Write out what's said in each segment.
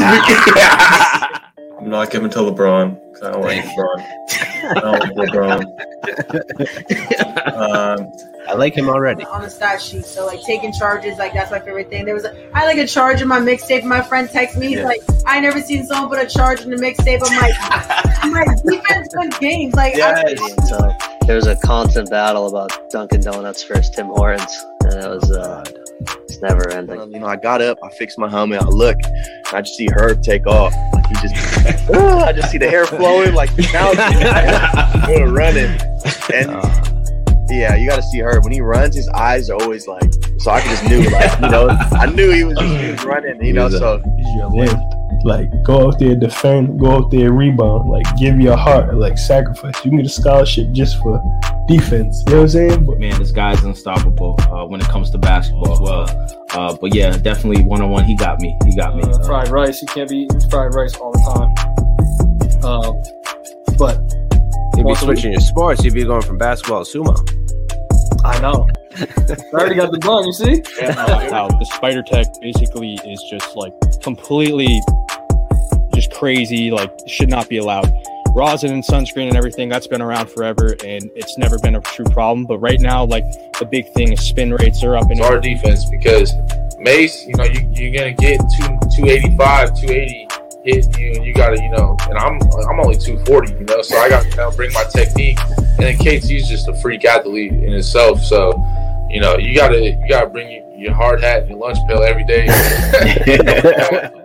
Excuse me. I'm not giving to LeBron because I don't like LeBron. I don't like LeBron. Um, I like him already. on the stat sheet. So like taking charges, like that's my favorite thing. There was a, I like a charge in my mixtape. My friend texted me, he's Yeah. like, I never seen someone put a charge in the mixtape. I'm like, I'm defense wins games. Like I- So there was a constant battle about Dunkin' Donuts versus Tim Hortons, and it was uh, it's never ending. you know, I got up, I fixed my helmet, I look, and I just see Herb take off. Like he just, Ah, I just see the hair flowing. Like now, it's going running, and yeah, you got to see Herb when he runs. His eyes are always like, so I just knew, like you know, I knew he was, he was running. You know, so It's your life. Like go out there, defend, go out there, rebound, like give your heart, like sacrifice. You can get a scholarship just for defense. You know what I'm saying? But Man, this guy's unstoppable uh, when it comes to basketball as well. Uh, but yeah, definitely one on one. He got me. He got me. Uh, fried rice. You can't be eating fried rice all the time. Um, but You'd be Once switching your sports. You'd be going from basketball to sumo. I know. I already got the bun. You see? how the spider tech basically is just like completely just crazy like should not be allowed rosin and sunscreen and everything that's been around forever and it's never been a true problem but right now like the big thing is spin rates are up in our defense because Mace, you know, you, you're gonna get two, 285, 280 hit you, and you gotta, you know, and I'm I'm only 240, you know, so I got to kind of bring my technique. And then KT's just a freak athlete in itself, so you know, you gotta you gotta bring your, your hard hat and your lunch pail every day.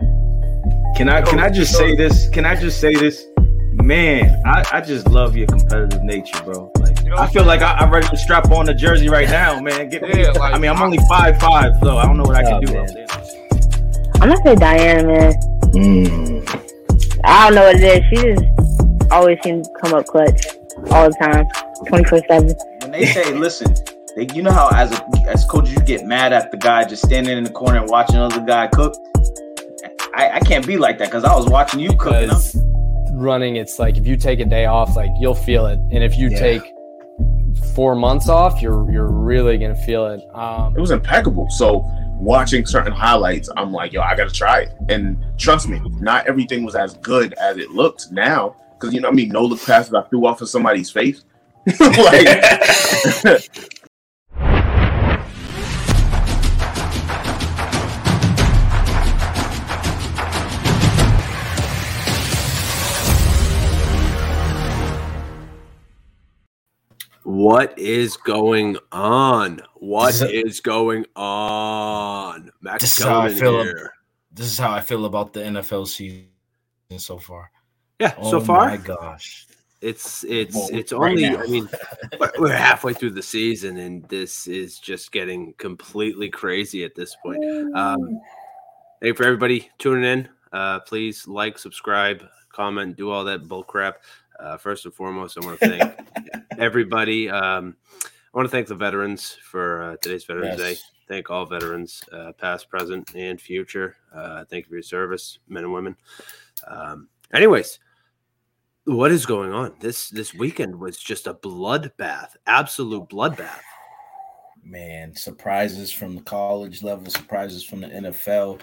Can I can I just say this? Can I just say this? Man, I, I just love your competitive nature, bro. Like I feel like I, I'm ready to strap on the jersey right now, man. Get me. Yeah, like, I mean, I'm only five five, so I don't know what I can do. out there. I'm gonna say Diana, man. Mm. I don't know what it is. She just always seems to come up clutch all the time, twenty four seven. When they say, listen, they, you know how as a as coaches you get mad at the guy just standing in the corner and watching another guy cook. I, I can't be like that because I was watching you cook. because running it's like if you take a day off like you'll feel it and if you Yeah. take four months off you're you're really gonna feel it um it was impeccable. So watching certain highlights, I'm like, yo, I gotta try it. And trust me, not everything was as good as it looked now. Cause you know, I mean, no look passes I threw off of somebody's face. like, What is going on? What is- is going on? Max This is how I feel. here. This is how I feel about the NFL season so far. Yeah, Oh so far my gosh. it's it's Well, it's only. now. I mean, we're- we're halfway through the season, and this is just getting completely crazy at this point. Um, hey, for everybody tuning in, uh, please like, subscribe, comment, do all that bull crap. Uh, first and foremost, I want to thank everybody. Um, I want to thank the veterans for uh, today's Veterans Yes. Day. Thank all veterans, uh, past, present, and future. Uh, thank you for your service, men and women. Um, anyways, what is going on? This this weekend was just a bloodbath, absolute bloodbath. man surprises from the college level surprises from the nfl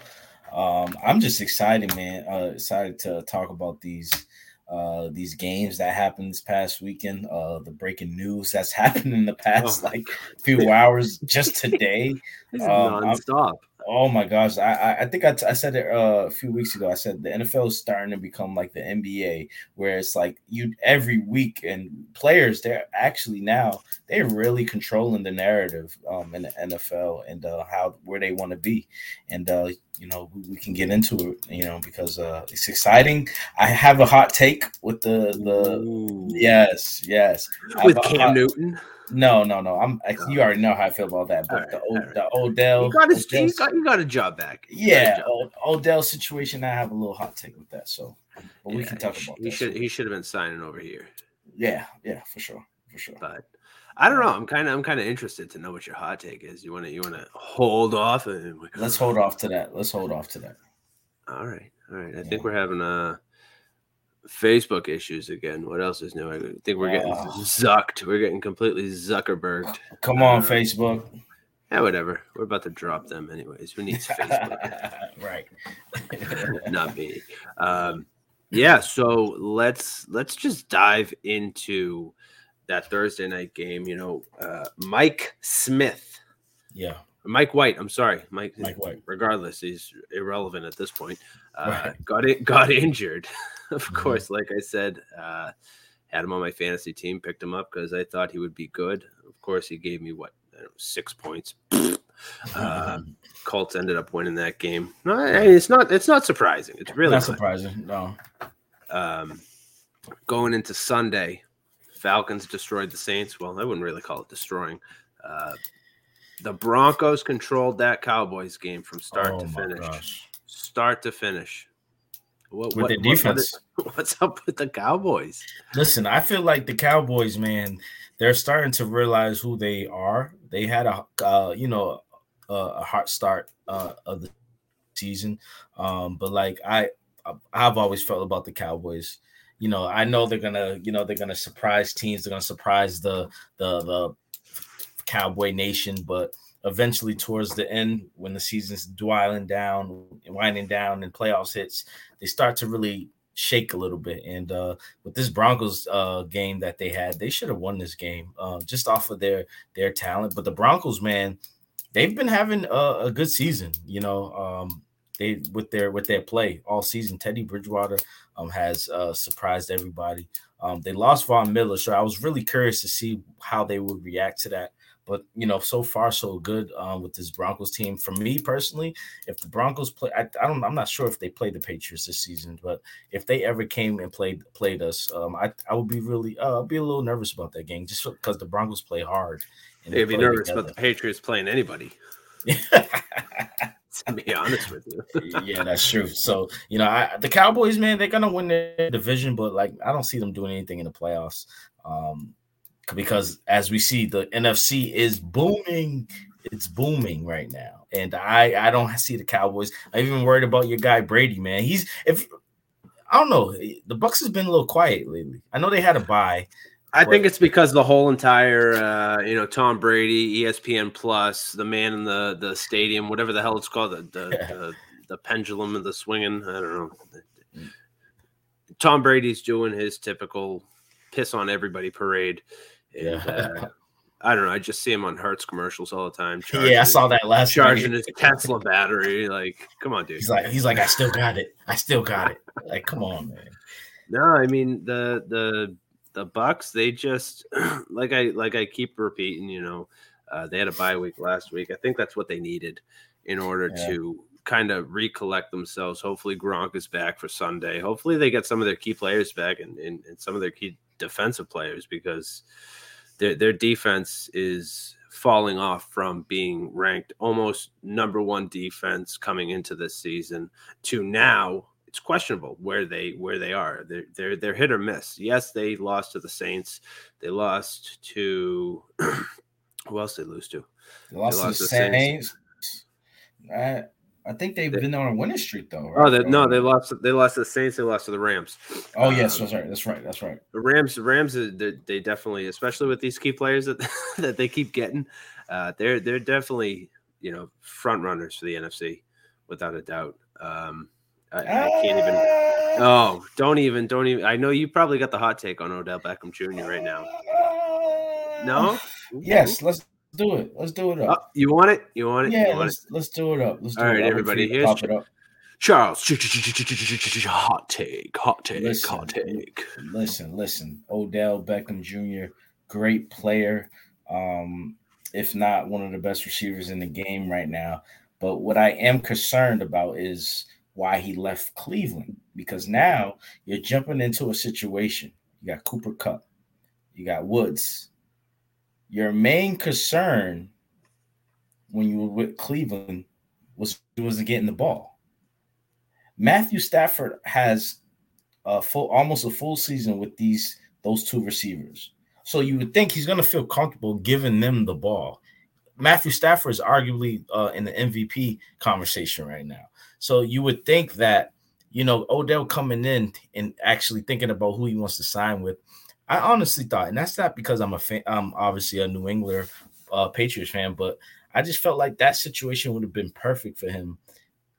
um i'm just excited man uh excited to talk about these uh these games that happened this past weekend uh the breaking news that's happened in the past Oh. like few hours just today This is Um, I'm- nonstop. Oh my gosh, I I, think I, t- I said it uh, a few weeks ago. I said the NFL is starting to become like the NBA, where it's like you every week and players they're actually now they're really controlling the narrative um, in the NFL and uh, how where they want to be, and uh, you know we, we can get into it, you know, because uh, it's exciting. I have a hot take with the the yes yes With Cam hot- Newton. No, no, no. I'm. I, you already know how I feel about that. But the O the Odell, You got, his, you, got, you got a job back. You yeah, job. O- Odell situation. I have a little hot take with that, so but we can talk he about He that. should he should have been signing over here. Yeah, yeah, for sure, for sure. But I don't know. I'm kind of I'm kind of interested to know what your hot take is. You want to you want to hold off and Let's hold off to that. Let's hold off to that. All right, all right. I think we're having uh Facebook issues again. What else is new? I think we're getting Ah. zucked. We're getting completely Zuckerberged. Come on, Facebook. Yeah, whatever. We're about to drop them anyways. Who needs Facebook? right. Not me. Um, yeah, so let's let's just dive into that Thursday night game. You know, uh, Mike Smith. Yeah. Mike White. I'm sorry, Mike. Mike White. Regardless, he's irrelevant at this point. Uh, Right. Got it. Got injured. of Mhm. course, like I said, uh, had him on my fantasy team. Picked him up because I thought he would be good. Of course, he gave me what I don't know, six points. um, Colts ended up winning that game. No, I- it's not. It's not surprising. It's really not surprising. No. Um, going into Sunday, Falcons destroyed the Saints. Well, I wouldn't really call it destroying. Uh, the Broncos controlled that Cowboys game from start Oh to my finish. gosh. Start to finish. What, With what defense. is- what's up with the Cowboys? Listen, I feel like the Cowboys, man, they're starting to realize who they are. They had a, uh, you know, a, a hot start uh, of the season, um, but like I, I've always felt about the Cowboys. You know, I know they're gonna, you know, they're gonna surprise teams. They're gonna surprise the the the Cowboy Nation, but eventually towards the end, when the season's dwindling down, winding down, and playoffs hits, they start to really shake a little bit. And uh, with this Broncos uh, game that they had, they should have won this game uh, just off of their their talent. But the Broncos, man, they've been having a, a good season. You know, um, they with their with their play all season. Teddy Bridgewater um, has uh, surprised everybody. Um, they lost Von Miller, so I was really curious to see how they would react to that. But you know, so far so good um, with this Broncos team. For me personally, if the Broncos play, I, I don't, I'm not sure if they play the Patriots this season, but if they ever came and played played us, um, I I would be really, uh, I'd be a little nervous about that game just because the Broncos play hard. and they They'd be nervous together. about the Patriots playing anybody. to be honest with you. yeah, that's true. So you know, I, the Cowboys, man, they're gonna win their division, but like I don't see them doing anything in the playoffs. Um, because as we see, the NFC is booming. It's booming right now, and I I don't see the Cowboys. I'm even worried about your guy Brady, man. He's if I don't know, the Bucs has been a little quiet lately. I know they had a bye. I think it's because the whole entire, uh, you know, Tom Brady, ESPN Plus, the man in the the stadium, whatever the hell it's called, the the, the, the pendulum and the swinging. I don't know. Tom Brady's doing his typical piss on everybody parade. And, Yeah. uh, I don't know. I just see him on Hertz commercials all the time. Yeah, I saw that last charging night. his Tesla battery. Like, come on, dude. He's like, he's like, I still got it. I still got it. Like, come on, man. No, I mean the the the Bucs. They just like I like I keep repeating. You know, uh, they had a bye week last week. I think that's what they needed in order Yeah. to kind of recollect themselves. Hopefully, Gronk is back for Sunday. Hopefully, they get some of their key players back and, and, and some of their key defensive players because their their defense is falling off from being ranked almost number one defense coming into this season to now it's questionable where they where they are. They're they're they're hit or miss. Yes, they lost to the Saints. They lost to who else they lose to? They lost to the Saints. I, I think they've been on a winning streak though. Oh, they, no, they lost. They lost to the Saints. They lost to the Rams. Oh yes, Um, that's right. That's right. That's right. The Rams, the Rams, uh, they, they definitely, especially with these key players that that they keep getting, uh, they're they're definitely you know front runners for the NFC without a doubt. Um, I, I can't even. Oh, don't even, don't even. I know you probably got the hot take on Odell Beckham Jr. right now. No. Yes, let's do it. Let's do it Oh, up. you want it? You want it? yeah, want let's let's do it up. Let's do All it. right, I'll everybody, for you to here's pop it up. Charles. Hot take. Hot take. Listen, hot take. Listen, listen. Odell Beckham Jr., great player. Um, if not one of the best receivers in the game right now. But what I am concerned about is why he left Cleveland. Because now you're jumping into a situation. You got Cooper Kupp, you got Woods. Your main concern when you were with Cleveland was wasn't getting the ball. Matthew Stafford has a full almost a full season with these those two receivers. So you would think he's going to feel comfortable giving them the ball. Matthew Stafford is arguably uh, in the MVP conversation right now. So you would think that you know Odell coming in and actually thinking about who he wants to sign with. I honestly thought, and that's not because I'm a fan, I'm obviously a New England uh, Patriots fan, but I just felt like that situation would have been perfect for him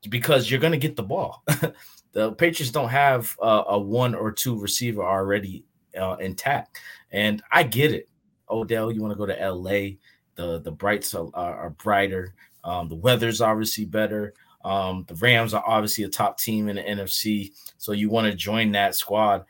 because you're going to get the ball. the Patriots don't have uh, a one or two receiver already uh, intact, and I get it. Odell, you want to go to LA? The the brights are, are, are brighter. Um, the weather's obviously better. Um, the Rams are obviously a top team in the NFC, so you want to join that squad.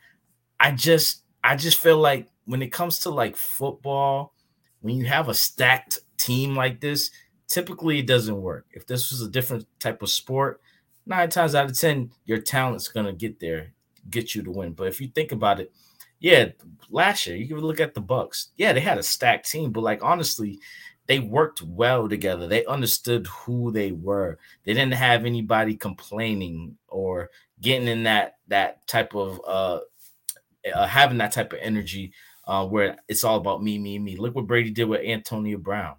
I just I just feel like when it comes to like football, when you have a stacked team like this, typically it doesn't work. If this was a different type of sport, nine times out of ten, your talent's gonna get there, get you to win. But if you think about it, yeah, last year you can look at the Bucs. Yeah, they had a stacked team, but like honestly, they worked well together. They understood who they were. They didn't have anybody complaining or getting in that that type of uh, uh having that type of energy uh where it's all about me, me, me. Look what Brady did with Antonio Brown.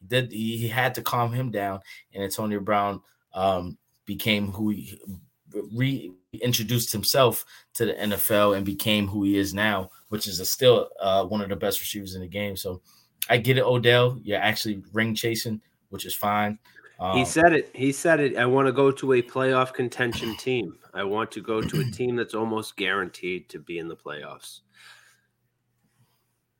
He did he had to calm him down, and Antonio Brown um became who he reintroduced himself to the NFL and became who he is now, which is a still uh, one of the best receivers in the game. So I get it, Odell. You're actually ring chasing, which is fine. Um, he said it. He said it. I want to go to a playoff contention team. I want to go to a team that's almost guaranteed to be in the playoffs.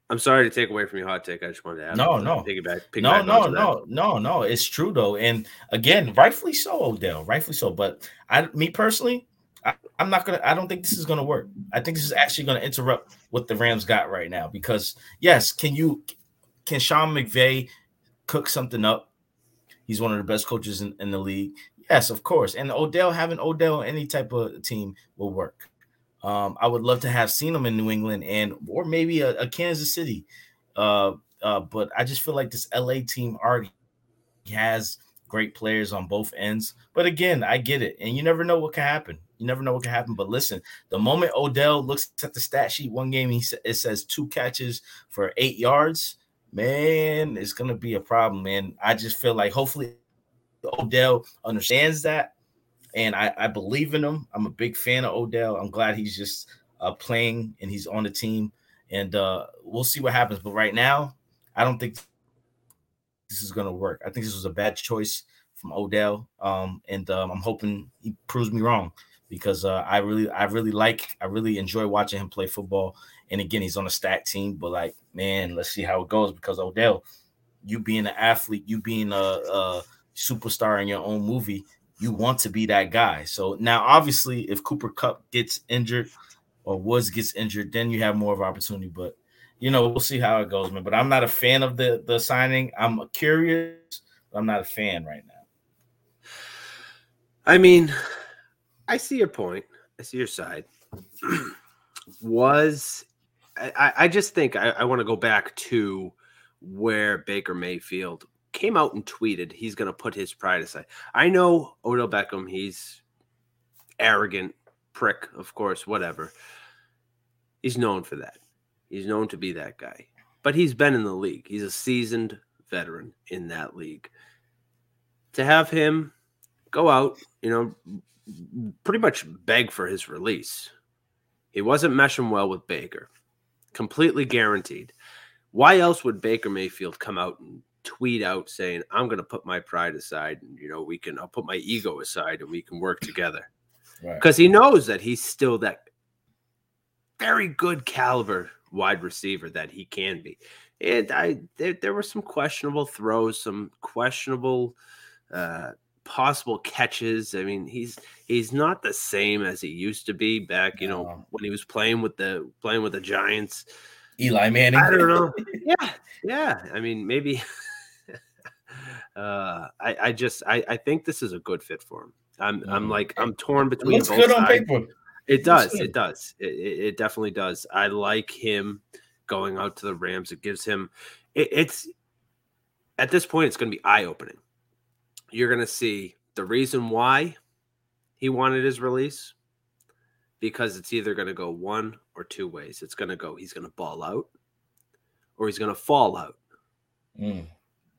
I'm sorry to take away from your hot take. I just wanted to add. No, no, piggyback. piggyback no, no, no, no, no. It's true though, and again, rightfully so, Odell. Rightfully so. But I, me personally, I, I'm not gonna. I don't think this is gonna work. I think this is actually gonna interrupt what the Rams got right now. Because yes, can you, can Sean McVay cook something up? He's one of the best coaches in, in the league. Yes, of course. And Odell having Odell any type of team will work. Um, I would love to have seen him in New England and or maybe a, a Kansas City. Uh, uh, but I just feel like this LA team already has great players on both ends. But again, I get it, and you never know what can happen. You never know what can happen. But listen, the moment Odell looks at the stat sheet, one game he sa- it says two catches for eight yards. Man, it's gonna be a problem, man. I just feel like hopefully Odell understands that and I, I believe in him. I'm a big fan of Odell. I'm glad he's just uh, playing and he's on the team, and uh, we'll see what happens. But right now, I don't think this is going to work. I think this was a bad choice from Odell, um, and um, I'm hoping he proves me wrong because uh, I really, I really like, I really enjoy watching him play football. And again, he's on a stack team, but like, man, let's see how it goes because Odell, you being an athlete, you being a, a superstar in your own movie, you want to be that guy. So now, obviously, if Cooper Kupp gets injured or Woods gets injured, then you have more of opportunity. But you know, we'll see how it goes, man. But I'm not a fan of the the signing. I'm curious. But I'm not a fan right now. I mean, I see your point. I see your side. Was I, I just think I, I want to go back to where Baker Mayfield came out and tweeted he's going to put his pride aside. I know Odell Beckham, he's arrogant prick, of course, whatever. He's known for that. He's known to be that guy. But he's been in the league. He's a seasoned veteran in that league. To have him go out, you know, pretty much beg for his release. He wasn't meshing well with Baker. Completely guaranteed. Why else would Baker Mayfield come out and tweet out saying, I'm going to put my pride aside and, you know, we can, I'll put my ego aside and we can work together. Right. Because he knows that he's still that very good caliber wide receiver that he can be. And I, there, there were some questionable throws, some questionable, uh, possible catches. I mean, he's he's not the same as he used to be back, you know, when he was playing with the playing with the Giants. Eli Manning. I don't know. yeah, yeah. I mean, maybe. uh, I I just I I think this is a good fit for him. I'm I'm like I'm torn between. looks both good on sides. paper. It does. It does. It, it, it definitely does. I like him going out to the Rams. It gives him. It, it's at this point, it's going to be eye opening. You're going to see the reason why he wanted his release because it's either going to go one or two ways. It's going to go. He's going to ball out, or he's going to fall out. Mm.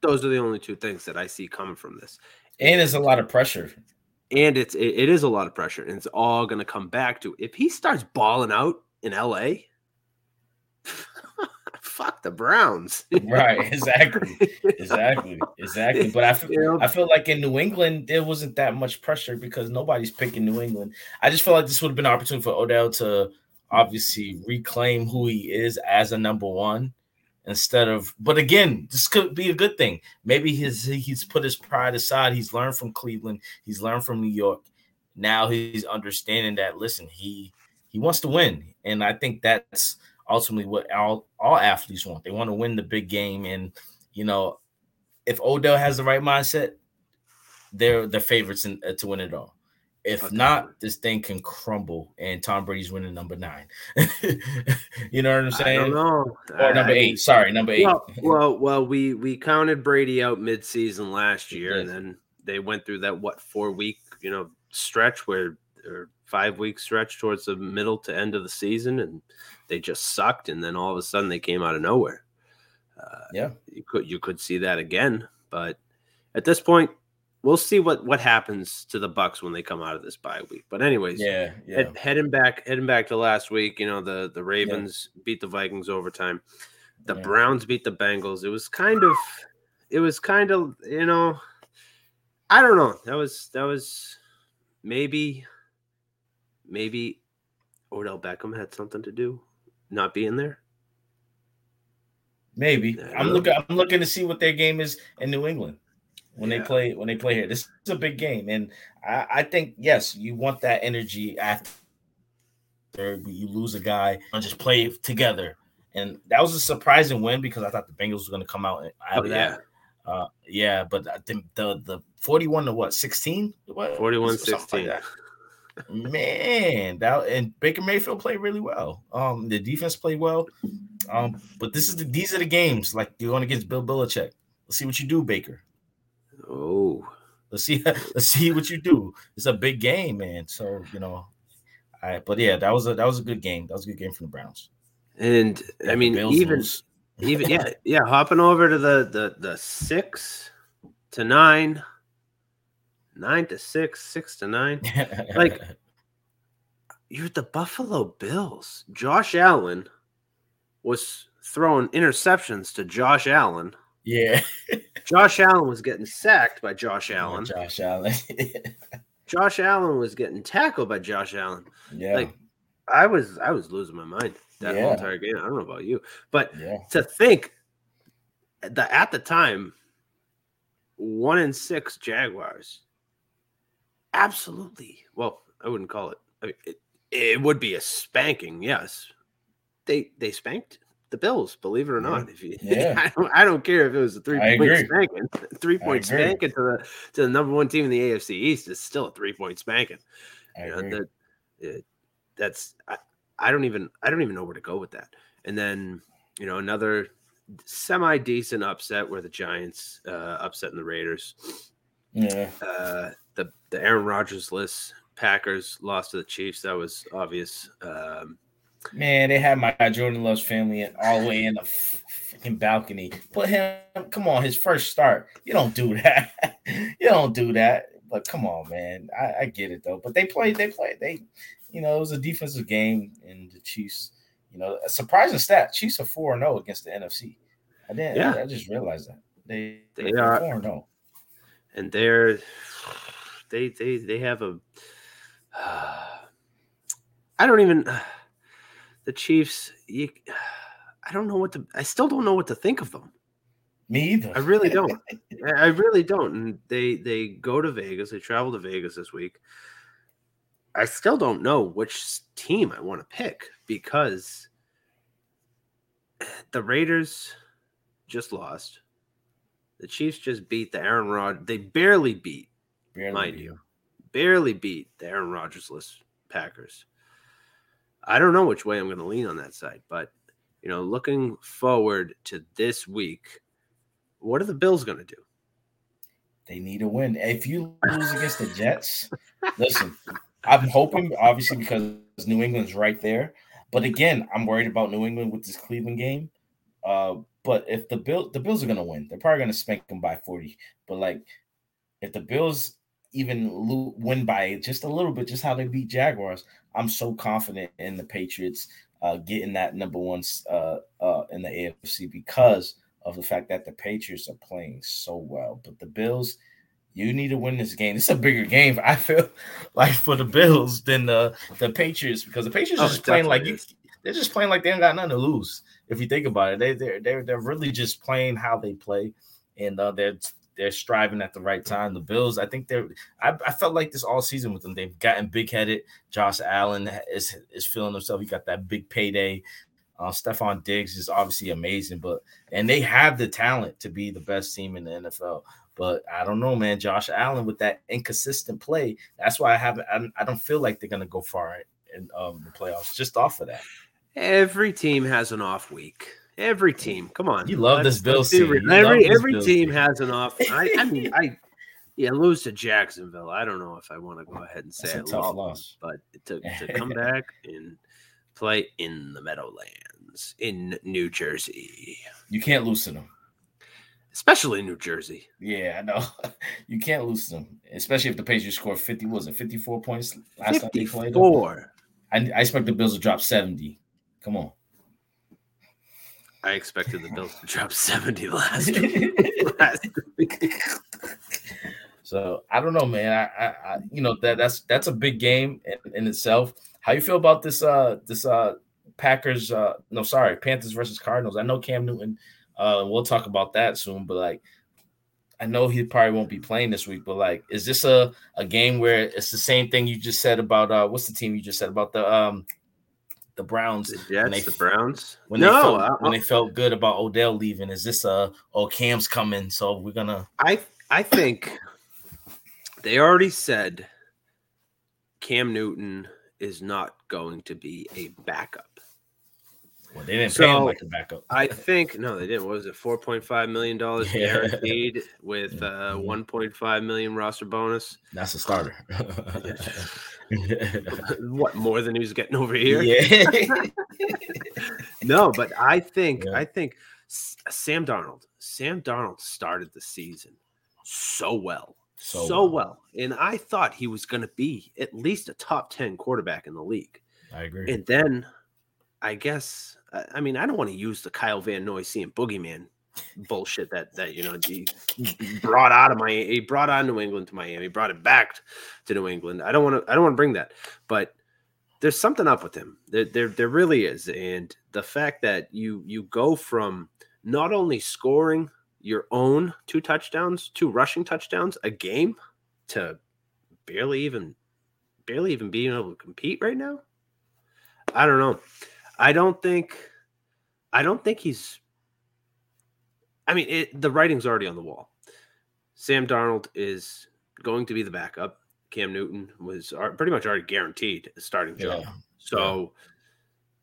Those are the only two things that I see coming from this. And there's a lot of pressure. and it's it, it is a lot of pressure and it's all going to come back to if he starts balling out in la fuck the Browns. right, exactly, exactly, exactly. But I feel, I feel like in New England there wasn't that much pressure because nobody's picking New England. I just feel like this would have been an opportunity for Odell to obviously reclaim who he is as a number one instead of. But again, this could be a good thing. Maybe his he's put his pride aside. He's learned from Cleveland. He's learned from New York. Now he's understanding that. Listen, he he wants to win, and I think that's ultimately what all all athletes want. They want to win the big game, and you know, if Odell has the right mindset, they're the favorites in, uh, to win it all. If okay. not, this thing can crumble, and Tom Brady's winning number nine. you know what I'm saying? I don't know. Or number eight. Sorry, number eight. Well, well, well, we we counted Brady out mid-season last year, and then they went through that what four week you know stretch where or five week stretch towards the middle to end of the season, and they just sucked, and then all of a sudden they came out of nowhere. Uh, yeah, you could you could see that again, but at this point, we'll see what what happens to the Bucs when they come out of this bye week. But anyways, yeah, yeah. Head, heading back heading back to last week, you know the the Ravens yeah. beat the Vikings overtime. The yeah. Browns beat the Bengals. It was kind of it was kind of you know I don't know. That was that was maybe maybe Odell Beckham had something to do not being there. Maybe I'm looking. I'm looking to see what their game is in New England when yeah. they play when they play here. This is a big game, and I, I think yes, you want that energy after you lose a guy and just play together. And that was a surprising win because I thought the Bengals were going to come out out of oh, that. Uh, yeah, but I think the the 41 to what 16? What 41 16. Like Man, that and Baker Mayfield played really well. Um, the defense played well. Um, but this is the these are the games like you're going against Bill Belichick. Let's see what you do, Baker. Oh, let's see, let's see what you do. It's a big game, man. So you know, I but yeah, that was a that was a good game. That was a good game from the Browns. And I mean, even even yeah, yeah, hopping over to the the the six to nine, nine to six, six to nine, like you're the Buffalo Bills. Josh Allen was throwing interceptions to Josh Allen. Yeah. Josh Allen was getting sacked by Josh Allen. Oh, Josh Allen. Josh Allen was getting tackled by Josh Allen. Yeah. Like I was I was losing my mind that yeah. whole entire game. I don't know about you, but yeah. to think that at the time, one in six Jaguars, absolutely. Well, I wouldn't call it. I mean, it, it would be a spanking. Yes, they they spanked the Bills. Believe it or not, if you, yeah. I, don't, I don't care if it was a three point spanking. Three point spanking to the to the number one team in the AFC East is still a three point spanking. I you agree. know, that it, that's I, I don't even I don't even know where to go with that. And then you know another semi decent upset where the Giants uh, upsetting the Raiders. Yeah. Uh, the the Aaron Rodgers list Packers lost to the Chiefs. That was obvious. Um, Man, they had my Jordan Love's family all the way in the fucking balcony. Put him, come on, his first start. You don't do that. you don't do that. But come on, man. I, I get it though. But they played, they played, they, you know, it was a defensive game, and the Chiefs, you know, a surprising stat. Chiefs are 4 0 against the NFC. I didn't, Yeah. I, I just realized that. They, They they're are- 4 0. And they're they they they have a I don't even the Chiefs. You, I don't know what to. I still don't know what to think of them. Me either. I really don't. I I really don't. And they they go to Vegas. They travel to Vegas this week. I still don't know which team I want to pick because the Raiders just lost. The Chiefs just beat the Aaron Rod. They barely beat, Barely mind beat. you, barely beat the Aaron Rodgers-less Packers. I don't know which way I'm going to lean on that side, but you know, looking forward to this week, what are the Bills going to do? They need a win. If you lose against the Jets, listen, I'm hoping obviously because New England's right there. But again, I'm worried about New England with this Cleveland game. Uh, but if the Bill the Bills are gonna win, they're probably gonna spank them by 40. But like if the Bills even win by just a little bit, just how they beat Jaguars, I'm so confident in the Patriots uh, getting that number one uh, uh, in the AFC because of the fact that the Patriots are playing so well. But the Bills, you need to win this game. It's a bigger game. I feel like for the Bills than the the Patriots because the Patriots Oh, are just playing like is. They're just playing like they ain't got nothing to lose. If you think about it, they they're they're they're really just playing how they play, and uh, they're they're striving at the right time. The Bills, I think they're. I, I felt like this all season with them. They've gotten big headed. Josh Allen is is feeling himself. He got that big payday. Uh, Stefon Diggs is obviously amazing, but and they have the talent to be the best team in the NFL. But I don't know, man. Josh Allen with that inconsistent play. That's why I haven't. I, I don't feel like they're gonna go far in um, the playoffs just off of that. Every team has an off week. Every team. Come on. You love this Bills be team. real. You love Every this every Bills team team. has an off. I, I mean, I yeah, lose to Jacksonville. I don't know if I want to go ahead and say That's I a tough lost, loss. but to, to come back and play in the Meadowlands in New Jersey, You can't lose to them. especially New Jersey. Yeah, I know. You can't lose to them, especially if the Patriots score 50. Was it 54 points last time they played? 54. I, I expect the Bills to drop 70. Come on. I expected the Bills to drop seventy last last week. So I don't know, man. I, I, I you know that that's that's a big game in, in itself. How you feel about this? Uh, this uh, Packers. Uh, no, sorry, Panthers versus Cardinals. I know Cam Newton. Uh, we'll talk about that soon. But like, I know he probably won't be playing this week. But like, is this a a game where it's the same thing you just said about uh, what's the team you just said about the um, the Browns? The Jets, the Browns. When No, they felt, I- when uh, they felt good about Odell leaving, is this a oh Cam's coming, so we're gonna I I think they already said Cam Newton is not going to be a backup. well they didn't pay him like a backup. I think no, they didn't. What was it four point five million dollars Yeah. guaranteed with mm-hmm. uh, one point five million roster bonus? That's a starter. what more than he was getting over here? Yeah. no, but I think I think Sam Darnold. Sam Darnold started the season so well, So so, well. well. and I thought he was going to be at least a top ten quarterback in the league. I agree. And then, I guess, I I mean, I don't want to use the Kyle Van Noy seeing boogeyman bullshit that that you know he brought out of my he brought on New England to Miami, brought it back to New England. I don't want to I don't want to bring that, but there's something up with him. There, there there really is, and the fact that you you go from not only scoring your own two touchdowns, two rushing touchdowns a game, to barely even barely even being able to compete right now. I don't know. I don't think I don't think he's I mean, it, the writing's already on the wall. Sam Darnold is going to be the backup. Cam Newton was pretty much already guaranteed a starting job. Yeah. So,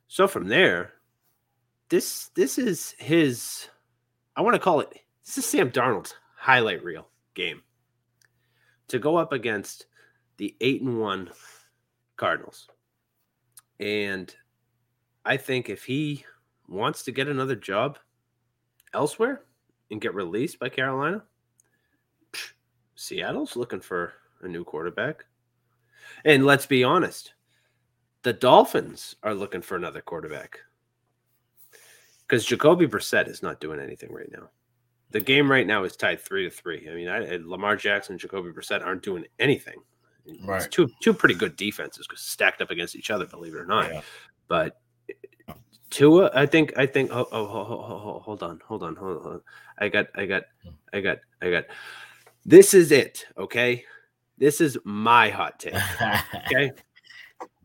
so from there, this this is his. I want to call it. This is Sam Darnold's highlight reel game to go up against the eight and one Cardinals, and I think if he wants to get another job elsewhere and get released by Carolina, psh, Seattle's looking for a new quarterback. And let's be honest, the Dolphins are looking for another quarterback because Jacoby Brissett is not doing anything right now. The game right now is tied three to three. I mean, I, Lamar Jackson and Jacoby Brissett aren't doing anything. It's Right. two two pretty good defenses stacked up against each other, believe it or not. Yeah. But Tua, I think, I think. Oh, oh, oh, oh, oh, oh, hold on, hold on, hold on. I got, I got, hmm. I got, I got. This is it. Okay, this is my hot take. Okay,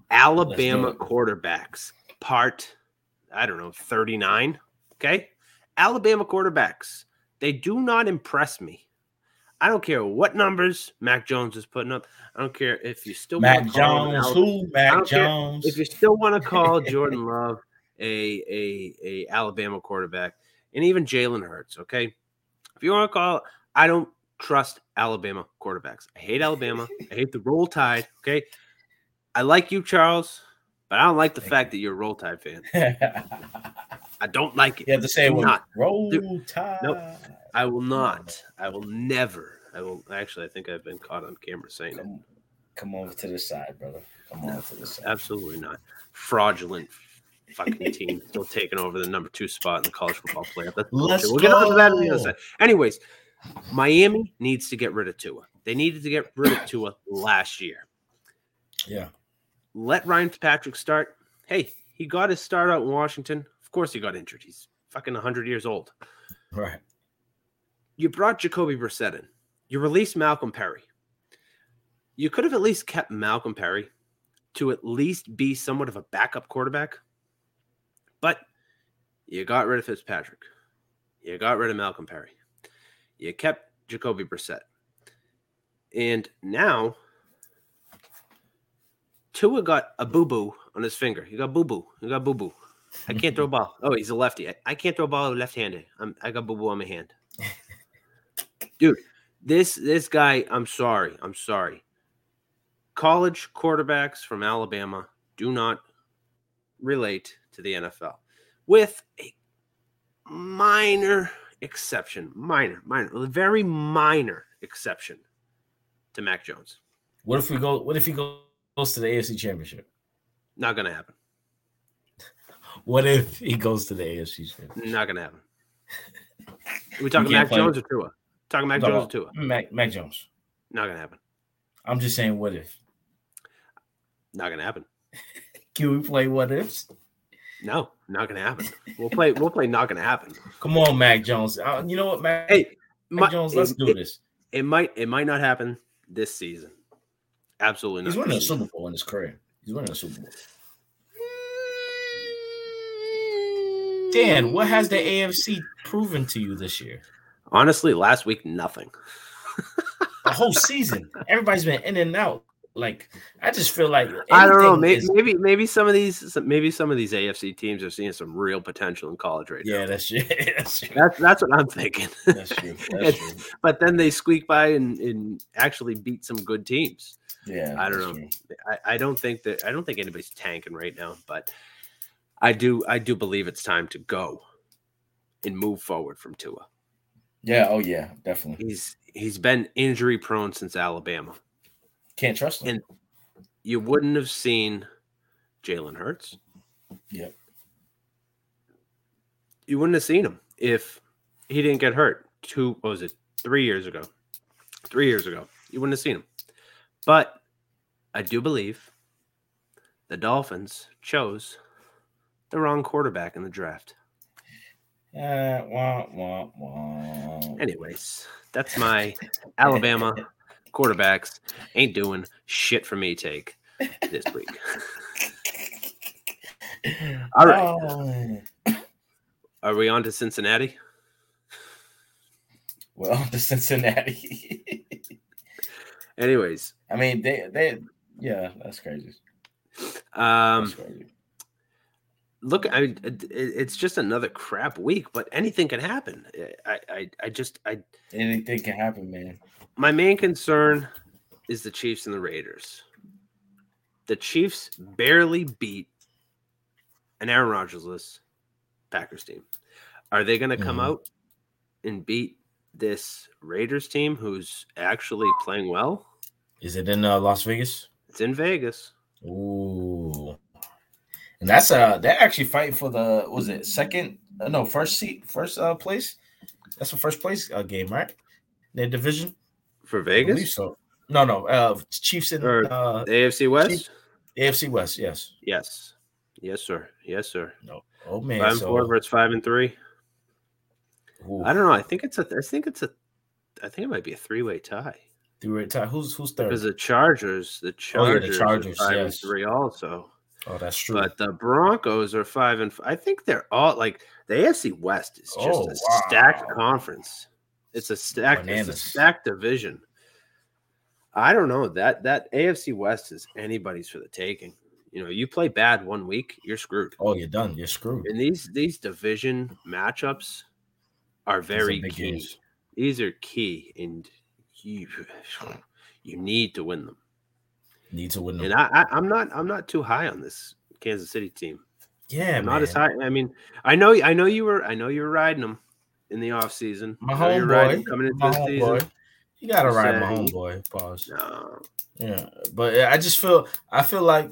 Alabama quarterbacks, part, I don't know, thirty nine. Okay, Alabama quarterbacks. They do not impress me. I don't care what numbers Mac Jones is putting up. I don't care if you still Mac Jones, who? Mac I don't care Jones. If you still want to call Jordan Love a a a Alabama quarterback, and even Jalen Hurts, okay. If you want to call, I don't trust Alabama quarterbacks. I hate Alabama. I hate the roll tide. Okay, I like you, Charles, but I don't like the fact that you're a roll tide fan. I don't like it. You have to say it Do with not. roll tide. Nope. I will not. I will never. I will actually. I think I've been caught on camera saying it. Come over to the side, brother. Come on to the side. Absolutely not. Fraudulent fucking team still taking over the number two spot in the college football playoff. That's Let's. We'll get on to that on the other side. Anyways, Miami needs to get rid of Tua. They needed to get rid of Tua last year. Yeah. Let Ryan Fitzpatrick start. Hey, he got his start out in Washington. Of course, he got injured. He's fucking 100 years old. Right. You brought Jacoby Brissett in. You released Malcolm Perry. You could have at least kept Malcolm Perry to at least be somewhat of a backup quarterback. But you got rid of Fitzpatrick. You got rid of Malcolm Perry. You kept Jacoby Brissett. And now Tua got a boo boo on his finger. He got boo boo. He got boo boo. I can't throw a ball. Oh, he's a lefty. I, I can't throw a ball left handed. I'm I got boo boo on my hand. Dude, this this guy, I'm sorry. I'm sorry. College quarterbacks from Alabama do not relate to the NFL with a minor exception. Minor, minor, very minor exception to Mac Jones. What if we go? What if he goes to the AFC Championship? Not gonna happen. What if he goes to the AFC Championship? Not gonna happen. we talking Mac play- Jones or Tua? Talking Mac No, Jones or Tua? Mac, Mac Jones. Not gonna happen. I'm just saying, what if? Not gonna happen. Can we play what ifs? No, not gonna happen. We'll play. We'll play. Not gonna happen. Come on, Mac Jones. Uh, you know what, Mac? Hey, Mac mi- Jones, let's it- do this. It might. It might not happen this season. Absolutely not. He's winning a. Super Bowl in his career. He's winning a Super Bowl. Dan, what has the AFC proven to you this year? Honestly, last week nothing. The whole season, everybody's been in and out. Like I just feel like I don't know. Maybe, is- maybe maybe some of these maybe some of these AFC teams are seeing some real potential in college right now. Yeah, that's true. that's true. That's that's what I'm thinking. That's true. That's true. But then they squeak by and, and actually beat some good teams. Yeah, I don't know. true. I, I don't think that I don't think anybody's tanking right now, but I do I do believe it's time to go and move forward from Tua. Yeah. Oh yeah. Definitely. He's he's been injury prone since Alabama. Can't trust him. And you wouldn't have seen Jalen Hurts. Yep. You wouldn't have seen him if he didn't get hurt. Two what was it? Three years ago. Three years ago. You wouldn't have seen him. But I do believe the Dolphins chose the wrong quarterback in the draft. Uh, wah, wah, wah. Anyways, that's my Alabama quarterbacks ain't doing shit for me take this week. All right. Oh, Are we on to Cincinnati? well, to Cincinnati. Anyways, I mean, they they yeah, that's crazy. um, That's crazy. Look, I mean, it's just another crap week, but anything can happen. I, I, I just, I, Anything can happen, man. my main concern is the Chiefs and the Raiders. The Chiefs barely beat an Aaron Rodgers-less Packers team. Are they going to come Mhm. out and beat this Raiders team who's actually playing well? Is it in uh, Las Vegas? It's in Vegas. Ooh, and that's uh, they're actually fighting for the was it second? Uh, no, first seat, first uh place. That's the first place uh, game, right? Their division. For I believe Vegas? so. No, no. Uh, Chiefs and Or uh, AFC West? Chiefs- AFC West. Yes. Yes. Yes, sir. Yes, sir. No. Oh man. five and so, four versus five and three. Ooh, I don't know. I think it's a. I think it's a. I think it might be a three-way tie three-way tie. Who's who's third? because the Chargers, the Oh, yeah, the Chargers, Chargers, five yes. and three also. Oh, that's true. But the Broncos are five and. f- I think they're all like the AFC West is just Oh, a stacked conference. It's a stacked. It's a stacked division. I don't know that that AFC West is anybody's for the taking. You know, you play bad one week, you're screwed. oh, you're done. You're screwed. And these these division matchups are very key. games. These are key, and you you need to win them. Need to win. And I, I I'm not I'm not too high on this Kansas City team. yeah, I'm man. not as high. I mean, I know I know you were I know you were riding them in the off season. My I know you're riding 'em homeboy. coming into My this homeboy. season. You gotta ride my homeboy. Pause. No, Yeah, but I just feel I feel like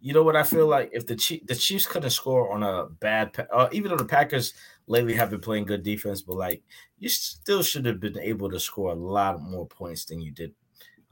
you know what I feel like if the Chiefs, the Chiefs couldn't score on a bad, uh, even though the Packers lately have been playing good defense, but like you still should have been able to score a lot more points than you did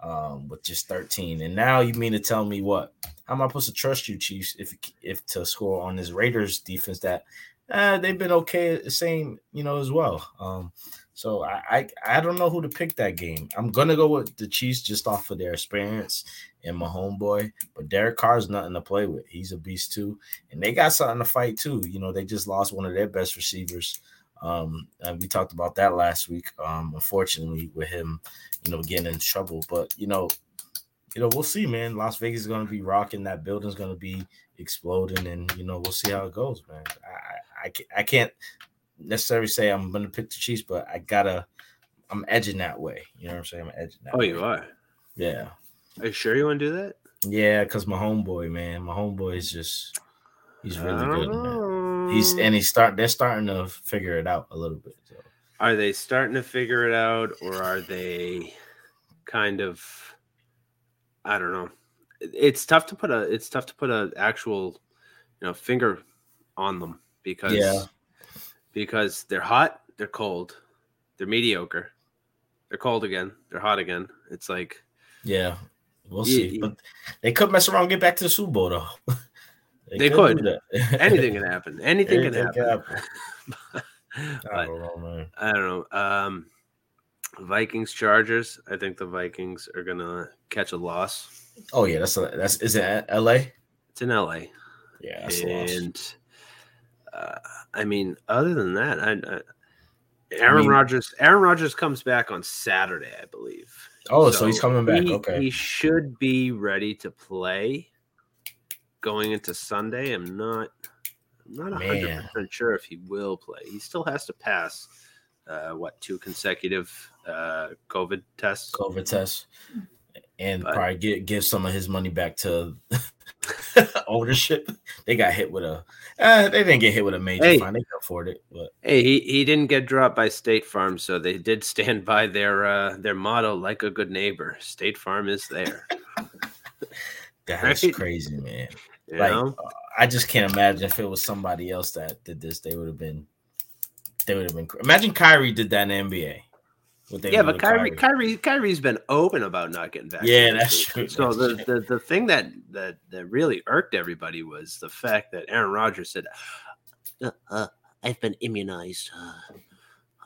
um, with just 13. And now you mean to tell me what? How am I supposed to trust you, Chiefs, if if to score on this Raiders defense that uh, they've been okay, same you know as well. Um, so I, I I don't know who to pick that game. I'm gonna go with the Chiefs just off of their experience and my homeboy. But Derek Carr's nothing to play with. He's a beast too, and they got something to fight too. You know, they just lost one of their best receivers. Um, and we talked about that last week. Um, unfortunately, with him, you know, getting in trouble. But you know, you know, we'll see, man. Las Vegas is gonna be rocking. That building's gonna be exploding, and you know, we'll see how it goes, man. I I, I can't necessarily say I'm gonna pick the Chiefs, but I gotta. I'm edging that way. You know what I'm saying? I'm edging that. Oh, way. you are. Yeah. Are you sure you want to do that? Yeah, because my homeboy, man, my homeboy is just he's really good, man. He's mm. and he's start they're starting to figure it out a little bit. So Are they starting to figure it out, or are they kind of? I don't know. It's tough to put a. It's tough to put a actual, you know, finger on them because Yeah. because they're hot, they're cold, they're mediocre, they're cold again, they're hot again. It's like yeah, we'll Yeah, see. yeah. But they could mess around and get back to the Super Bowl though. they, do could. that. Anything can happen. Anything can Anything happen. I don't know, man. I don't know. Um, Vikings Chargers. I think the Vikings are gonna catch a loss. Oh yeah, that's a, that's is it L.A. It's in L.A. Yeah, that's a loss. and uh, I mean, other than that, I, I Aaron mean- Rodgers. Aaron Rodgers comes back on Saturday, I believe. Oh, so he's coming back. he- Okay. he should be ready to play going into Sunday. I'm not. I'm not 100 percent sure if he will play. He still has to pass. Uh, what two consecutive uh, COVID tests? COVID tests, and But- probably get give some of his money back to ownership. They got hit with a. Uh, they didn't get hit with a major Hey. fine. They can afford it, but Hey, he, he didn't get dropped by State Farm, so they did stand by their uh, their motto, like a good neighbor. State Farm is there. that's Right? crazy, man. You like I just can't imagine if it was somebody else that did this, they would have been. They would have been. Imagine Kyrie did that in NBA. Yeah, but to Kyrie, Kyrie, Kyrie's been open about not getting back. Yeah, that's true. So the, That's the the thing that that that really irked everybody was the fact that Aaron Rodgers said, uh, uh, "I've been immunized. Uh,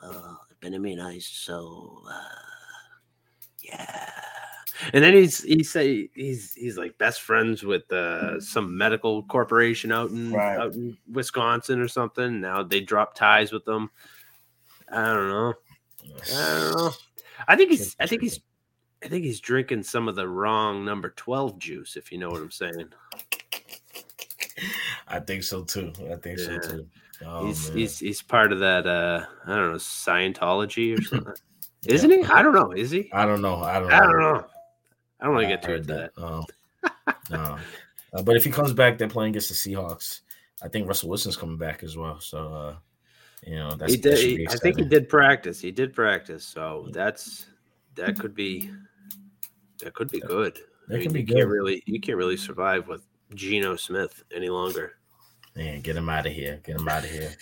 uh, I've been immunized, so uh, yeah." And then he's he say he's he's like best friends with uh, some medical corporation out in Right. out in Wisconsin or something. Now they drop ties with them. I don't know. I don't know. I think he's. I think he's. I think he's drinking some of the wrong number twelve juice. If you know what I'm saying. I think so too. I think Yeah. so too. Oh, he's man. he's he's part of that. uh I don't know Scientology or something. Isn't he? I don't know. Is he? I don't know. I don't. Know. I don't know. I don't want to get too into that. Oh. no. Uh, but if he comes back, they're playing against the Seahawks. I think Russell Wilson's coming back as well. So, uh, you know, that's He did. he- I think he did practice. He did practice. So that's that could be that could be good. that could be you good. Can't really, you can't really survive with Geno Smith any longer. Man, get him out of here. Get him out of here.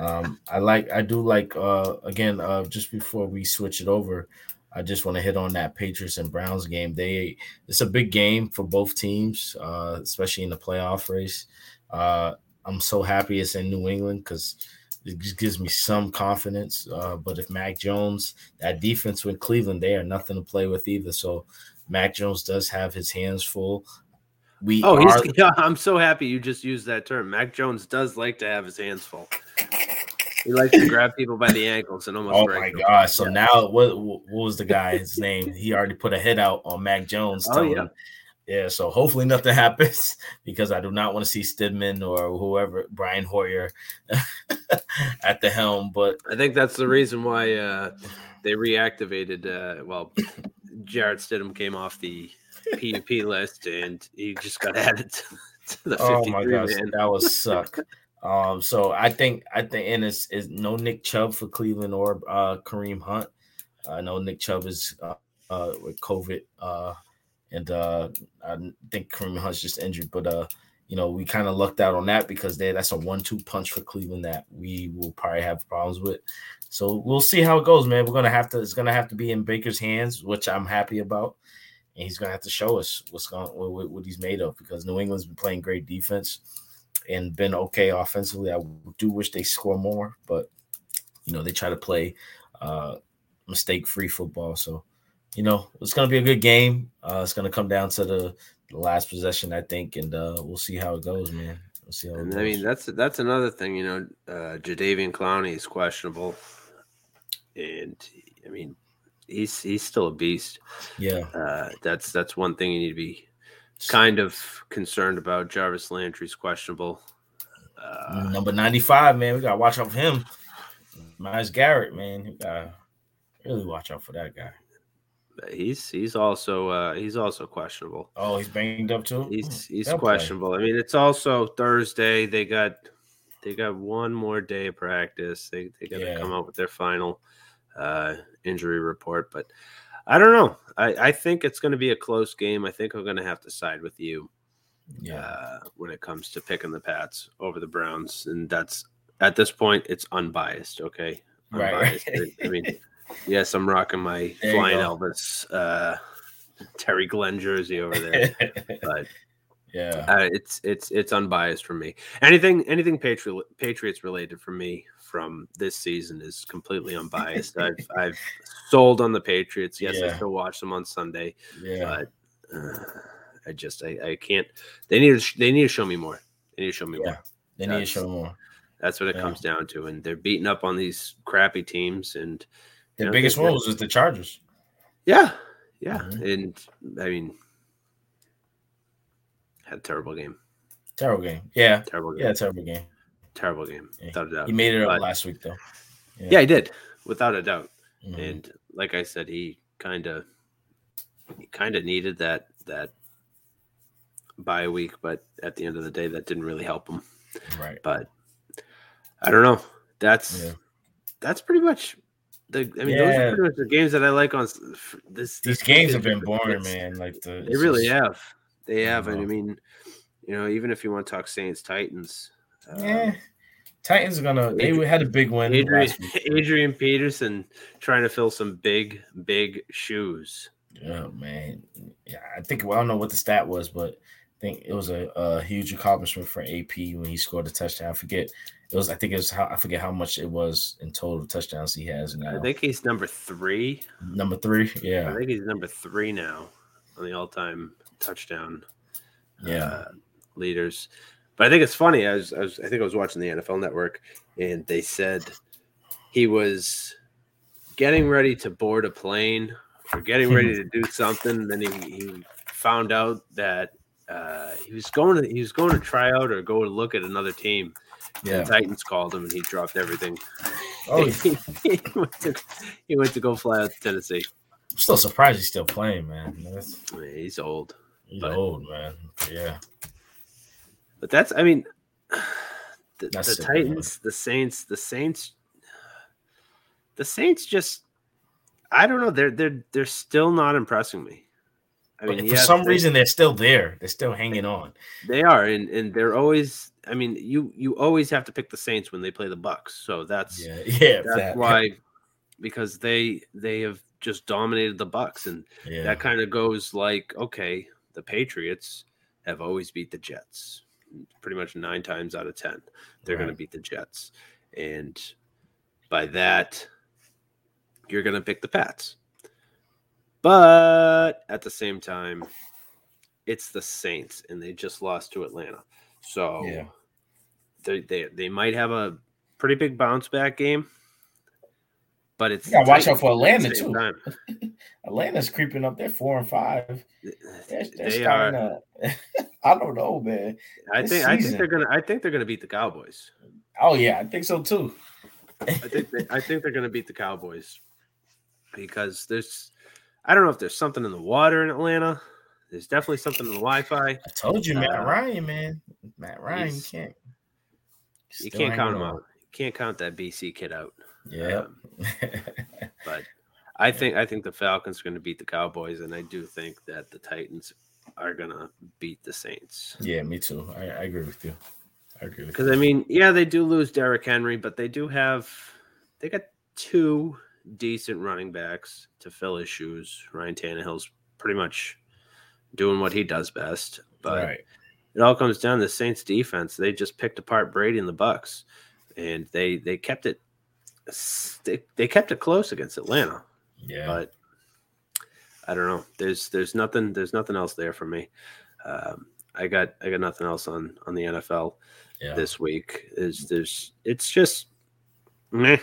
Um, I like I do like uh again, uh just before we switch it over, I just want to hit on that Patriots and Browns game. They it's a big game for both teams, uh, especially in the playoff race. Uh I'm so happy it's in New England because it just gives me some confidence. Uh, but if Mac Jones, that defense with Cleveland, they are nothing to play with either. So Mac Jones does have his hands full. We Oh, are, he's, yeah, I'm so happy you just used that term. Mac Jones does like to have his hands full. He likes to grab people by the ankles and almost Oh break my them. god! So now, what what was the guy's name? He already put a hit out on Mac Jones. Oh, yeah. him- yeah. So hopefully nothing happens because I do not want to see Stidham or whoever Brian Hoyer at the helm. But I think that's the reason why uh, they reactivated. Uh, well, Jarrett Stidham came off the PUP list and he just got added to, to the 53 oh my gosh, man. that was suck. Um, so I think I think and it's, it's no Nick Chubb for Cleveland or uh, Kareem Hunt. I know Nick Chubb is uh, uh, with COVID, uh, and uh, I think Kareem Hunt's just injured, but uh, you know, we kind of lucked out on that because they that's a one-two punch for Cleveland that we will probably have problems with. So we'll see how it goes, man. We're gonna have to. It's gonna have to be in Baker's hands, which I'm happy about, and he's gonna have to show us what's going what, what he's made of because New England's been playing great defense and been okay offensively. I do wish they score more, but you know they try to play uh, mistake-free football. So you know it's gonna be a good game. Uh, it's gonna come down to the, the last possession, I think, and uh, we'll see how it goes, man. We'll see how it And. I mean, that's that's another thing. You know, uh, Jadeveon Clowney is questionable, and I mean, he's he's still a beast. Yeah. uh, that's that's one thing you need to be kind of concerned about. Jarvis Landry's questionable. Uh, Number 95, man. We gotta watch out for him. Myles Garrett, man. We gotta really watch out for that guy. he's he's also uh, he's also questionable. Oh, he's banged up too. He's he's They'll play. questionable. I mean, it's also Thursday. They got they got one more day of practice. They they got to Yeah. come out with their final uh, injury report. But I don't know. I, I think it's going to be a close game. I think I'm going to have to side with you. Yeah. Uh, when it comes to picking the Pats over the Browns, and that's at this point it's unbiased. Okay, Right, Unbiased. right. I mean, yes, I'm rocking my There flying. Elvis uh, Terry Glenn jersey over there, but yeah, uh, it's it's it's unbiased from me. Anything anything Patriot Patriots related from me from this season is completely unbiased. I've I've sold on the Patriots. Yes, I Yeah. still watch them on Sunday. Yeah. but uh, I just I, I can't. They need to they need to show me more. They need to show me more. They need to That's- show more. That's what it Yeah. comes down to, and they're beating up on these crappy teams. And The know, biggest one was the Chargers. yeah, yeah, Mm-hmm. and I mean, had a terrible game. Terrible game. Yeah. Terrible game. Yeah, terrible game. Terrible game. Without a doubt. He made it up But- last week though. Yeah. he did, without a doubt. Mhm. And like I said, he kind of, he kind of needed that that bye week, but at the end of the day, that didn't really help him. Right. But I don't know. That's Yeah. that's pretty much the. I mean, those are pretty much the games that I like on this. These games have been boring, man. Like the They really just- have. They haven't. I know. mean, you know, even if you want to talk Saints Titans, uh, Yeah. Titans are gonna. They Adrian- had a big win. Adrian. Adrian Peterson trying to fill some big, big shoes. Oh man, yeah. I think well, I don't know what the stat was, but I think it was a, a huge accomplishment for AP when he scored a touchdown. I forget it was. I think it was how I forget how much it was in total touchdowns he has now. I think he's number three. Number three, yeah. I think he's number three now on the all-time touchdown yeah, uh, leaders. But I think it's funny. I was, I was, I think I was watching the NFL Network, and they said he was getting ready to board a plane or getting ready to do something. And then he, he found out that uh, he was going to he was going to try out or go to look at another team. Yeah. The Titans called him, and he dropped everything. Oh, he, went to, he went to go fly out to Tennessee. I'm still surprised he's still playing, man. That's, He's old. He's But- old, man. Yeah, But that's, I mean, the, the Titans, the Saints, the Saints, the Saints just, I don't know, they're they're they're still not impressing me. I but mean, for some they- reason they're still there. They're still hanging on. they are, and and they're always. I mean, you you always have to pick the Saints when they play the Bucs, so that's Yeah, yeah, that's that. why because they they have just dominated the Bucs, and Yeah. that kind of goes like, okay, the Patriots have always beat the Jets, pretty much nine times out of ten, they're going to beat the Jets, and by that, you're going to pick the Pats. But at the same time, it's the Saints, and they just lost to Atlanta, so Yeah. they they they might have a pretty big bounce back game. But it's gotta watch out for Atlanta, too. Atlanta's creeping up. They're four and five. They're, they're They starting to. I don't know, man. I This think I think they're gonna I think they're gonna beat the Cowboys. Oh yeah, I think so too. I think they, I think they're gonna beat the Cowboys because there's I don't know if there's something in the water in Atlanta. There's definitely something in the Wi-Fi. I told you, Matt Uh, Ryan, man. Matt Ryan, you can't. You can't count him out. Can't count that BC kid out. Yeah. Um, but I think I think the Falcons are going to beat the Cowboys, and I do think that the Titans are going to beat the Saints. Yeah, me too. I, I agree with you. I agree Because I mean, yeah, they do lose Derrick Henry, but they do have they got two decent running backs to fill his shoes. Ryan Tannehill's pretty much doing what he does best, but Right. it all comes down to the Saints defense. They just picked apart Brady and the Bucs, and they they kept it they, they kept it close against Atlanta. Yeah, but I don't know. There's there's nothing there's nothing else there for me. Um, I got I got nothing else on on the NFL Yeah. this week. Is there's it's just meh.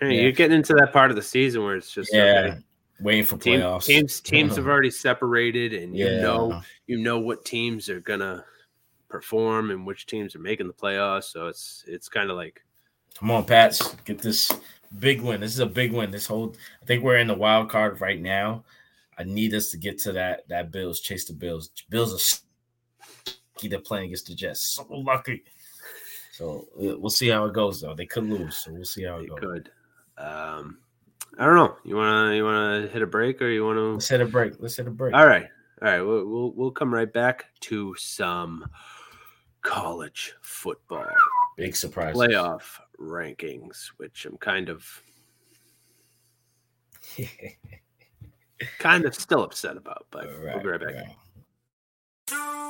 Man, Yeah. You're getting into that part of the season where it's just Yeah, okay, waiting for team- playoffs. teams teams have already separated, and you Yeah. know you know what teams are gonna perform and which teams are making the playoffs. So it's it's kind of like Come on, Pats, get this big win. This is a big win. This whole I think we're in the wild card right now. I need us to get to that that Bills, chase the Bills. Bills are lucky they're playing against the Jets. So lucky. So uh, we'll see how it goes though. They could lose, so we'll see how it goes. good. Um, I don't know. You wanna you wanna hit a break or you wanna Let's hit a break. Let's hit a break. All right, all right. We'll we'll, we'll come right back to some college football Big surprise. playoff rankings, which I'm kind of kind of still upset about, but we'll be right back. Yeah.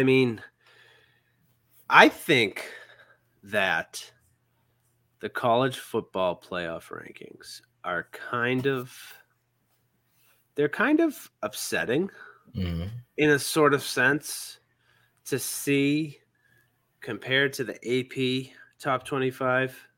I mean, I think that the college football playoff rankings are kind of they're kind of upsetting Mhm. in a sort of sense to see compared to the AP top 25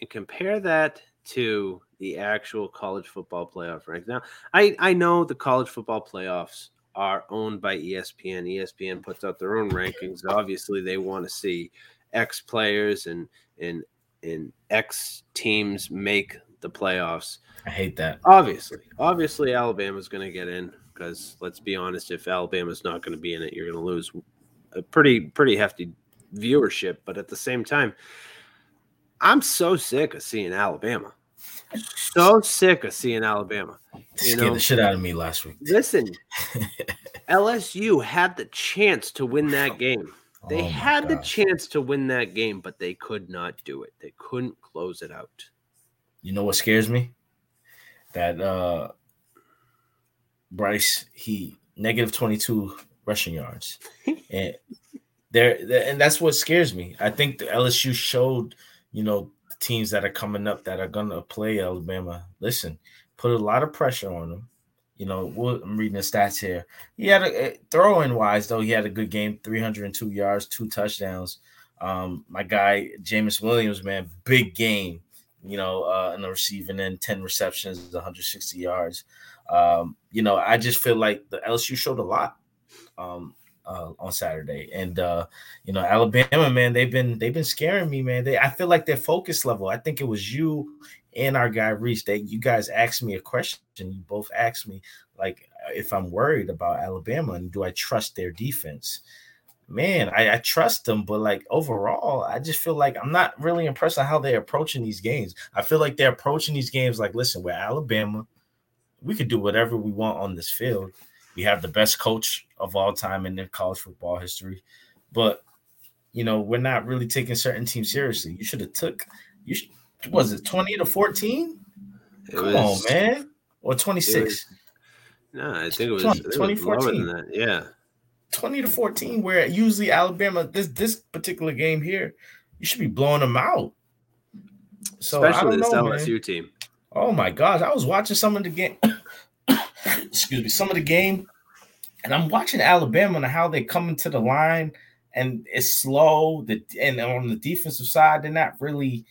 and compare that to the actual college football playoff rank. Now, I I know the college football playoffs are owned by ESPN. ESPN puts out their own rankings. Obviously, they want to see X players and and and X teams make the playoffs. I hate that. Obviously, obviously, Alabama's going to get in because let's be honest, if Alabama's not going to be in it, you're going to lose a pretty pretty hefty viewership. But at the same time, I'm so sick of seeing Alabama. So sick of seeing Alabama. You Scared know, the shit out of me last week. listen, LSU had the chance to win that game. They Oh had the chance to win that game, but they could not do it. They couldn't close it out. You know what scares me? That uh Bryce he negative 22 rushing yards. and there and that's what scares me. I think the LSU showed, you know, teams that are coming up that are gonna play Alabama. Listen, put a lot of pressure on them. You know, we'll, I'm reading the stats here. He had a throwing wise though. He had a good game, 302 yards, two touchdowns. Um, my guy Jameis Williams, man, big game you know, uh, in the receiving end, 10 receptions, 160 yards. Um, you know, I just feel like the LSU showed a lot um, uh, on Saturday. And uh, you know, Alabama, man, they've been they've been scaring me, man. They I feel like their focus level. I think it was you and our guy Reese that you guys asked me a question. You both asked me like if I'm worried about Alabama and do I trust their defense? man, I, I trust them, but like overall, I just feel like I'm not really impressed on how they're approaching these games. I feel like they're approaching these games like, listen, we're Alabama. We could do whatever we want on this field. We have the best coach of all time in their college football history, but you know we're not really taking certain teams seriously. You should have took you. Should, was it twenty to fourteen? Come was- on, man. Or twenty six. No, I think it was, 20 I think it was 2014. Yeah. 20 to 14, where usually Alabama, this this particular game here, you should be blowing them out. So I Especially this know, man. LSU team. Oh my gosh, I was watching some of the game. Excuse me, some of the game, and I'm watching Alabama and how they come into the line, and it's slow. The and on the defensive side, they're not really.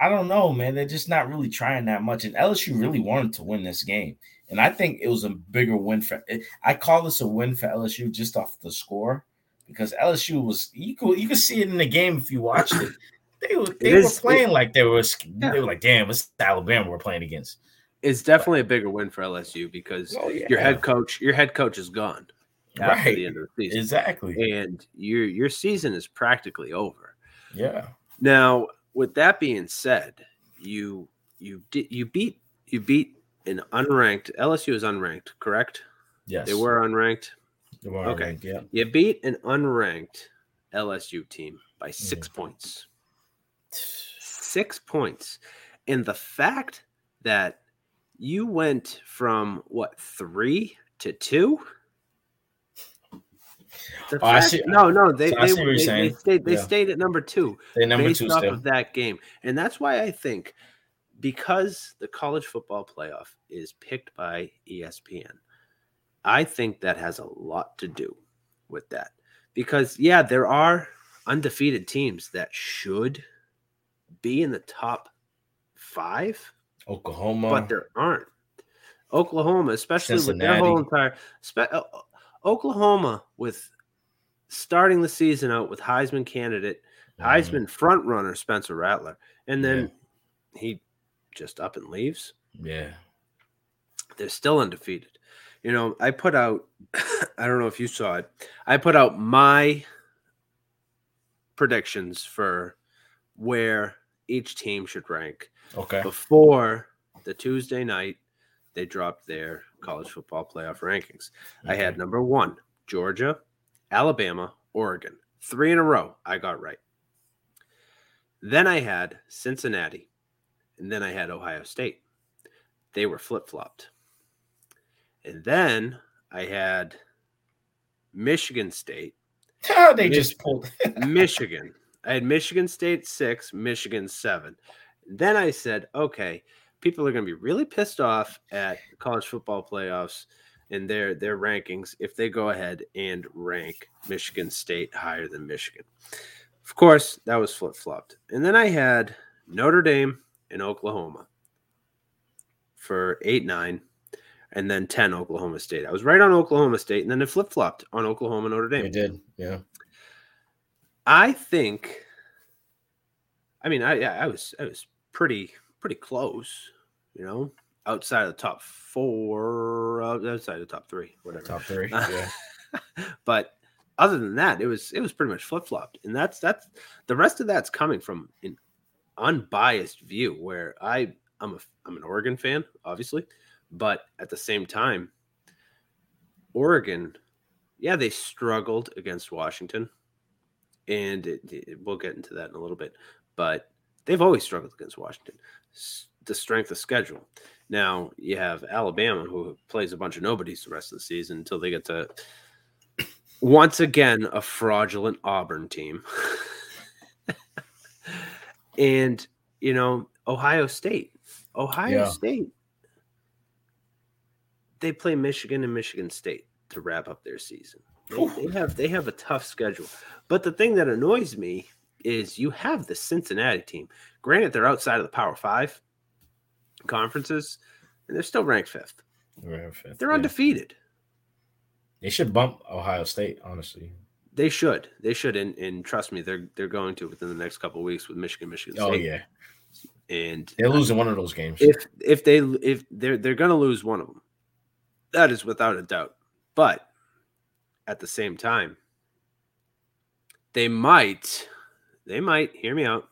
I don't know, man. They're just not really trying that much. And LSU really wanted to win this game, and I think it was a bigger win for. I call this a win for LSU just off the score because LSU was you could you could see it in the game if you watched it. They were they It were is- playing it- like they were they were like, damn, it's Alabama we're playing against. It's definitely a bigger win for LSU because Oh, your head coach, your head coach is gone after Right. the end of the season. Exactly. And your your season is practically over. Yeah. Now, with that being said, you you did you beat you beat an unranked LSU is unranked, correct? Yes. They were unranked. They were okay. unranked, yeah. You beat an unranked LSU team by 6 Mm. points. 6 points. And the fact that you went from what, 3 to 2? The Oh, I fact- see- no, no, they so they, see what you're they, they stayed they Yeah. stayed at number two. Number based two off still. of that game, and that's why I think because the college football playoff is picked by ESPN, I think that has a lot to do with that. Because yeah, there are undefeated teams that should be in the top five, Oklahoma. but there aren't. Oklahoma, especially with their whole entire uh, Oklahoma with starting the season out with Heisman candidate, Mm-hmm. Heisman front runner Spencer Rattler, and then he just up and leaves. Yeah. They're still undefeated. You know, I put out I don't know if you saw it. I put out my predictions for where each team should rank. Okay. Before the Tuesday night, they dropped their college football playoff rankings. I had number one, Georgia, Alabama, Oregon. Three in a row. I got right. Then I had Cincinnati, and then I had Ohio State. They were flip flopped. And then I had Michigan State. they Mich- just pulled. Michigan. I had Michigan State six, Michigan seven. Then I said, okay, people are going to be really pissed off at college football playoffs and their their rankings if they go ahead and rank Michigan State higher than Michigan. Of course, that was flip flopped. And then I had Notre Dame and Oklahoma for eight nine, and then ten Oklahoma State. I was right on Oklahoma State, and then it flip flopped on Oklahoma Notre Dame. It did. Yeah. I think. I mean, I I was I was pretty pretty close, you know, outside of the top four, uh, outside of the top three, whatever. Top three. Yeah. but other than that, it was it was pretty much flip flopped, and that's that's the rest of that's coming from an unbiased view where I I'm a I'm an Oregon fan, obviously, but at the same time, Oregon, yeah, they struggled against Washington, and it, it- we'll get into that in a little bit, but they've always struggled against Washington. The strength of schedule. Now you have Alabama, who plays a bunch of nobodies the rest of the season until they get to once again a fraudulent Auburn team. and you know, Ohio State. Ohio Yeah. State. They play Michigan and Michigan State to wrap up their season. They, they have they have a tough schedule. But the thing that annoys me is you have the Cincinnati team. Granted, they're outside of the Power Five conferences, and they're still ranked fifth. We're fifth, They're yeah. undefeated. They should bump Ohio State, honestly. They should. They should. And, and trust me, they're they're going to within the next couple of weeks with Michigan, Michigan oh, State. Oh yeah. And They're losing one of those games. if if they if they're they're going to lose one of them, that is without a doubt. But at the same time, they might they might hear me out.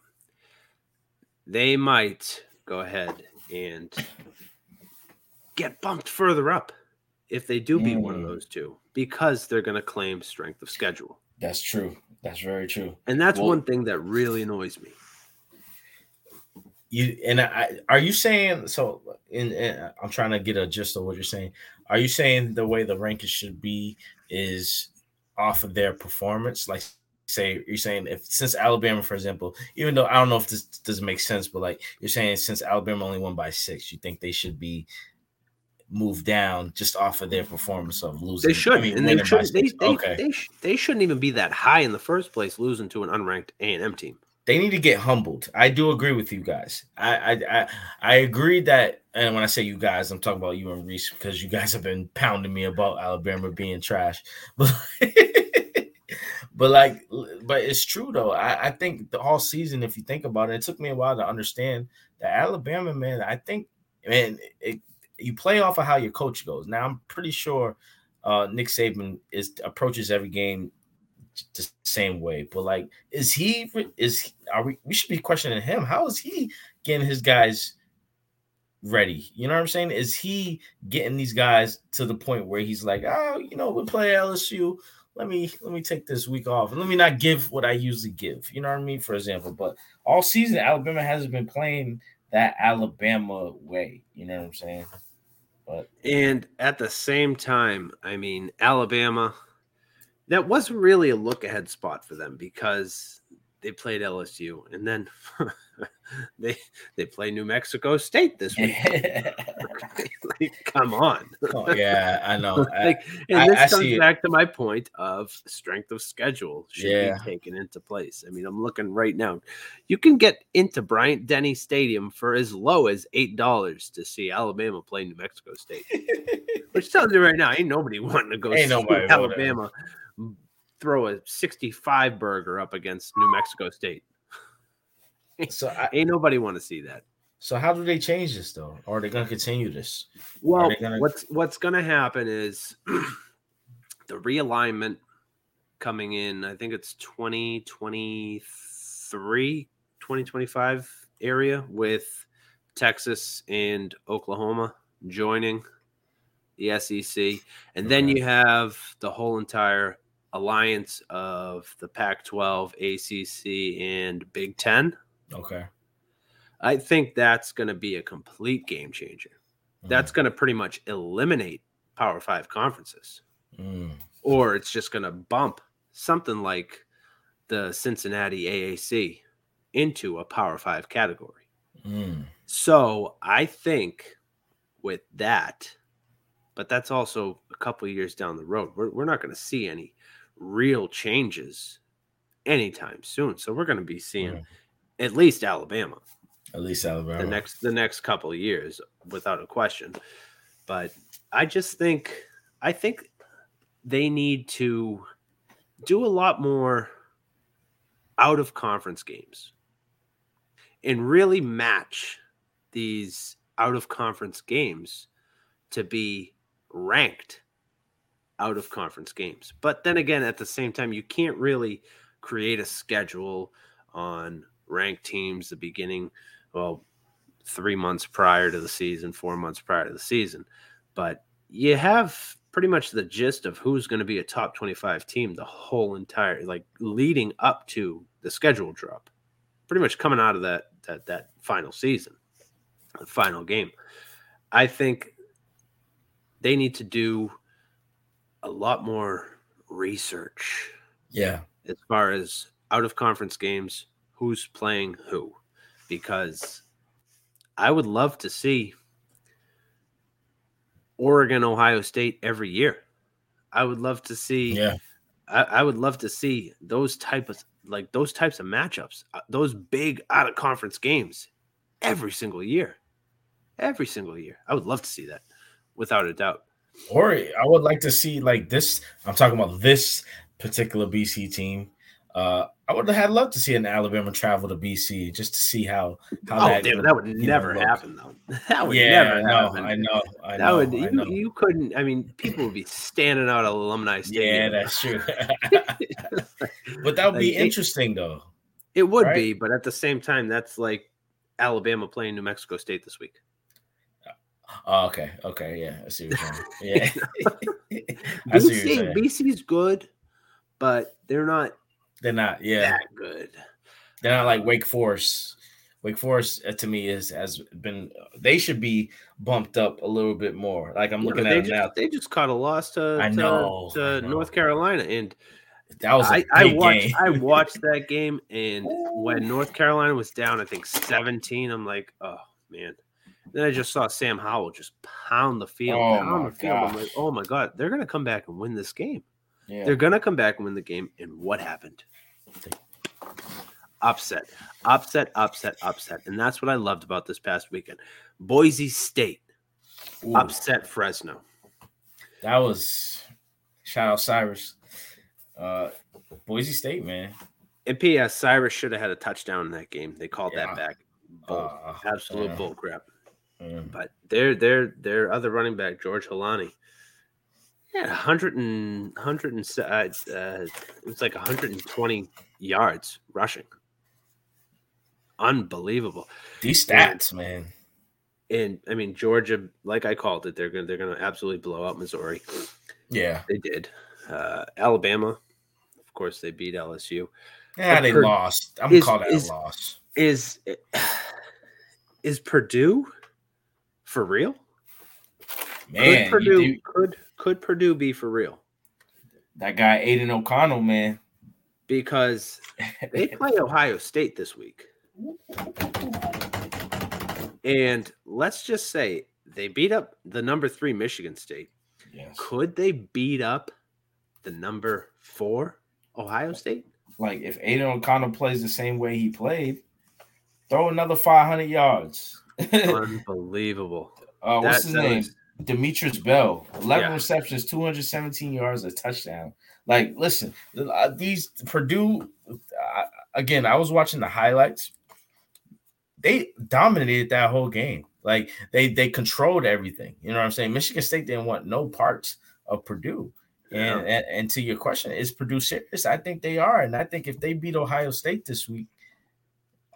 They might go ahead and get bumped further up if they do beat one of Mm. those two because they're going to claim strength of schedule. That's true. That's very true. And that's Well- one thing that really annoys me. You and I are you saying so? In, in I'm trying to get a gist of what you're saying. Are you saying the way the rankings should be is off of their performance? Like, say you're saying if since Alabama, for example, even though I don't know if this doesn't make sense, but like you're saying since Alabama only won by six, you think they should be moved down just off of their performance of losing. They should. I mean, and they should. They, they, okay. they, they shouldn't even be that high in the first place, losing to an unranked A and M team. they need to get humbled. I do agree with you guys. I I I, I agree that, and when I say you guys, I'm talking about you and Reese because you guys have been pounding me about Alabama being trash. But but like, but it's true though. I, I think the whole season, if you think about it, it took me a while to understand that Alabama, man. I think, man, it, you play off of how your coach goes. Now I'm pretty sure uh Nick Saban is approaches every game the same way. But like, is he is are we we should be questioning him? How is he getting his guys ready? You know what I'm saying? Is he getting these guys to the point where he's like, oh, you know, we play LSU. Let me let me take this week off and let me not give what I usually give. You know what I mean? For example, but all season Alabama hasn't been playing that Alabama way. You know what I'm saying? But And at the same time, I mean, Alabama, that wasn't really a look ahead spot for them because they played LSU and then they they play New Mexico State this week. like, come on. Oh, yeah, I know. I- like, and I- this I comes see it. back to my point of strength of schedule should Yeah. be taken into place. I mean, I'm looking right now. You can get into Bryant Denny Stadium for as low as eight dollars to see Alabama play New Mexico State. Which tells you right now, ain't nobody wanting to go Ain't see Alabama throw a 65 burger up against New Mexico State. So I, ain't nobody want to see that. So how do they change this though? Or are they gonna continue this? Well, gonna- what's what's going to happen is the realignment coming in. I think it's 2023, 2025 area with Texas and Oklahoma joining the SEC, and then you have the whole entire alliance of the Pac-12, ACC, and Big Ten. Okay. I think that's going to be a complete game changer. That's going to pretty much eliminate Power Five conferences, Mm. or it's just going to bump something like the Cincinnati AAC into a Power Five category. Mm. So I think with that, but that's also a couple of years down the road. We're, we're not going to see any real changes anytime soon. So we're going to be seeing mm-hmm. at least Alabama At least Alabama. the next the next couple of years without a question. But I just think I think they need to do a lot more out of conference games and really match these out of conference games to be ranked out of conference games. But then again, at the same time, you can't really create a schedule on ranked teams the beginning, well, three months prior to the season, four months prior to the season. But you have pretty much the gist of who's going to be a top 25 team the whole entire like leading up to the schedule drop pretty much coming out of that that that final season the final game i think they need to do a lot more research Yeah. as far as out of conference games who's playing who because i would love to see Oregon, Ohio State every year. I would love to see. Yeah. I, I would love to see those type of like those types of matchups, uh, those big out of conference games, every single year, every single year. I would love to see that, without a doubt. Or I would like to see like this. I'm talking about this particular BC team. Uh, I would have had love to see an Alabama travel to BC just to see how how Oh, that dude, that would you know, never happen though. That would yeah, never I know, happen. I know, I that know, would I you, know. you couldn't. I mean, people would be standing out of alumni Yeah, that's true. but that would be Like, it- interesting though. It would Right? be, but at the same time, that's like Alabama playing New Mexico State this week. Oh, okay, okay, yeah, I see what you're saying. Yeah, BC, saying. BC's good, but they're not They're not, yeah, that good. they're not like Wake Forest Wake Forest uh, to me is has been they should be bumped up a little bit more. Like I'm looking Yeah, at they them just, now. They just caught a loss to, I to- know, to I know. North Carolina, and That was I I watched. I watched that game, and when North Carolina was down, I think 17, I'm like, oh man. Then I just saw Sam Howell just pound the field, Oh, pound my the field. I'm like, oh my god, they're gonna come back and win this game. Yeah. They're gonna come back and win the game. And what happened? Upset, upset, upset, upset. And that's what I loved about this past weekend. Boise State Ooh. upset Fresno. That was shout out Cyrus. Uh Boise State, man. And P.S. Cyrus should have had a touchdown in that game. They called Yeah. that back. Bull, Uh, absolute yeah. bull crap. Mm. But their their their other running back, George Holani, yeah, 100 and 100 and uh, uh, it was like 120 yards rushing. Unbelievable. These stats, man. And I mean Georgia, like I called it, they're gonna they're gonna absolutely blow out Missouri. Yeah. They did. Uh, Alabama, of course, they beat LSU. Yeah, But they lost. I'm gonna is- call that is- a loss. Is is Purdue for real? Man, could Purdue do- could could Purdue be for real? That guy Aidan O'Connell, man. Because they play Ohio State this week. And let's just say they beat up the number three Michigan State. Yes. Could they beat up the number four Ohio State? Like if Aidan O'Connell plays the same way he played, throw another 500 yards. Unbelievable. Uh, what's That- his name? Demetrius Bell, 11 Yeah. receptions, 217 yards, a touchdown. Like, listen, uh, these Purdue, uh, again, I was watching the highlights. They dominated that whole game. Like, they they controlled everything. You know what I'm saying? Michigan State didn't want no parts of Purdue. And, and and to your question, is Purdue serious? I think they are, and I think if they beat Ohio State this week,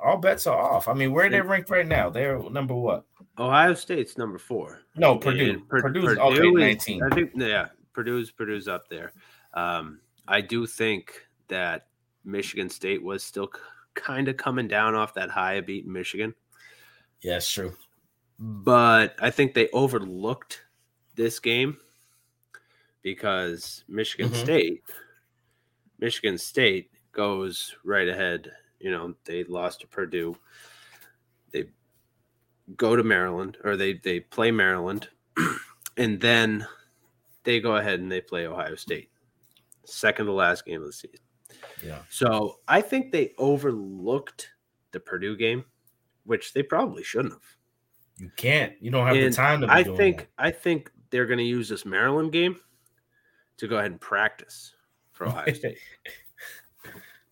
all bets are off. I mean, where are they ranked right now? They're number what? Ohio State's number four. No, Purdue. Purdue's okay, is- 19. I think yeah, Purdue's Purdue's up there. Um, I do think that Michigan State was still kind of coming down off that high of beating Michigan, Yeah, it's true. but I think they overlooked this game because Michigan Mhm. State, Michigan State goes right ahead. You know, they lost to Purdue. They go to Maryland or they they play Maryland and then they go ahead and they play Ohio State. Second to last game of the season. Yeah. So I think they overlooked the Purdue game, which they probably shouldn't have. You can't. You don't have And the time to be I think that. I think they're going to use this Maryland game to go ahead and practice for Ohio State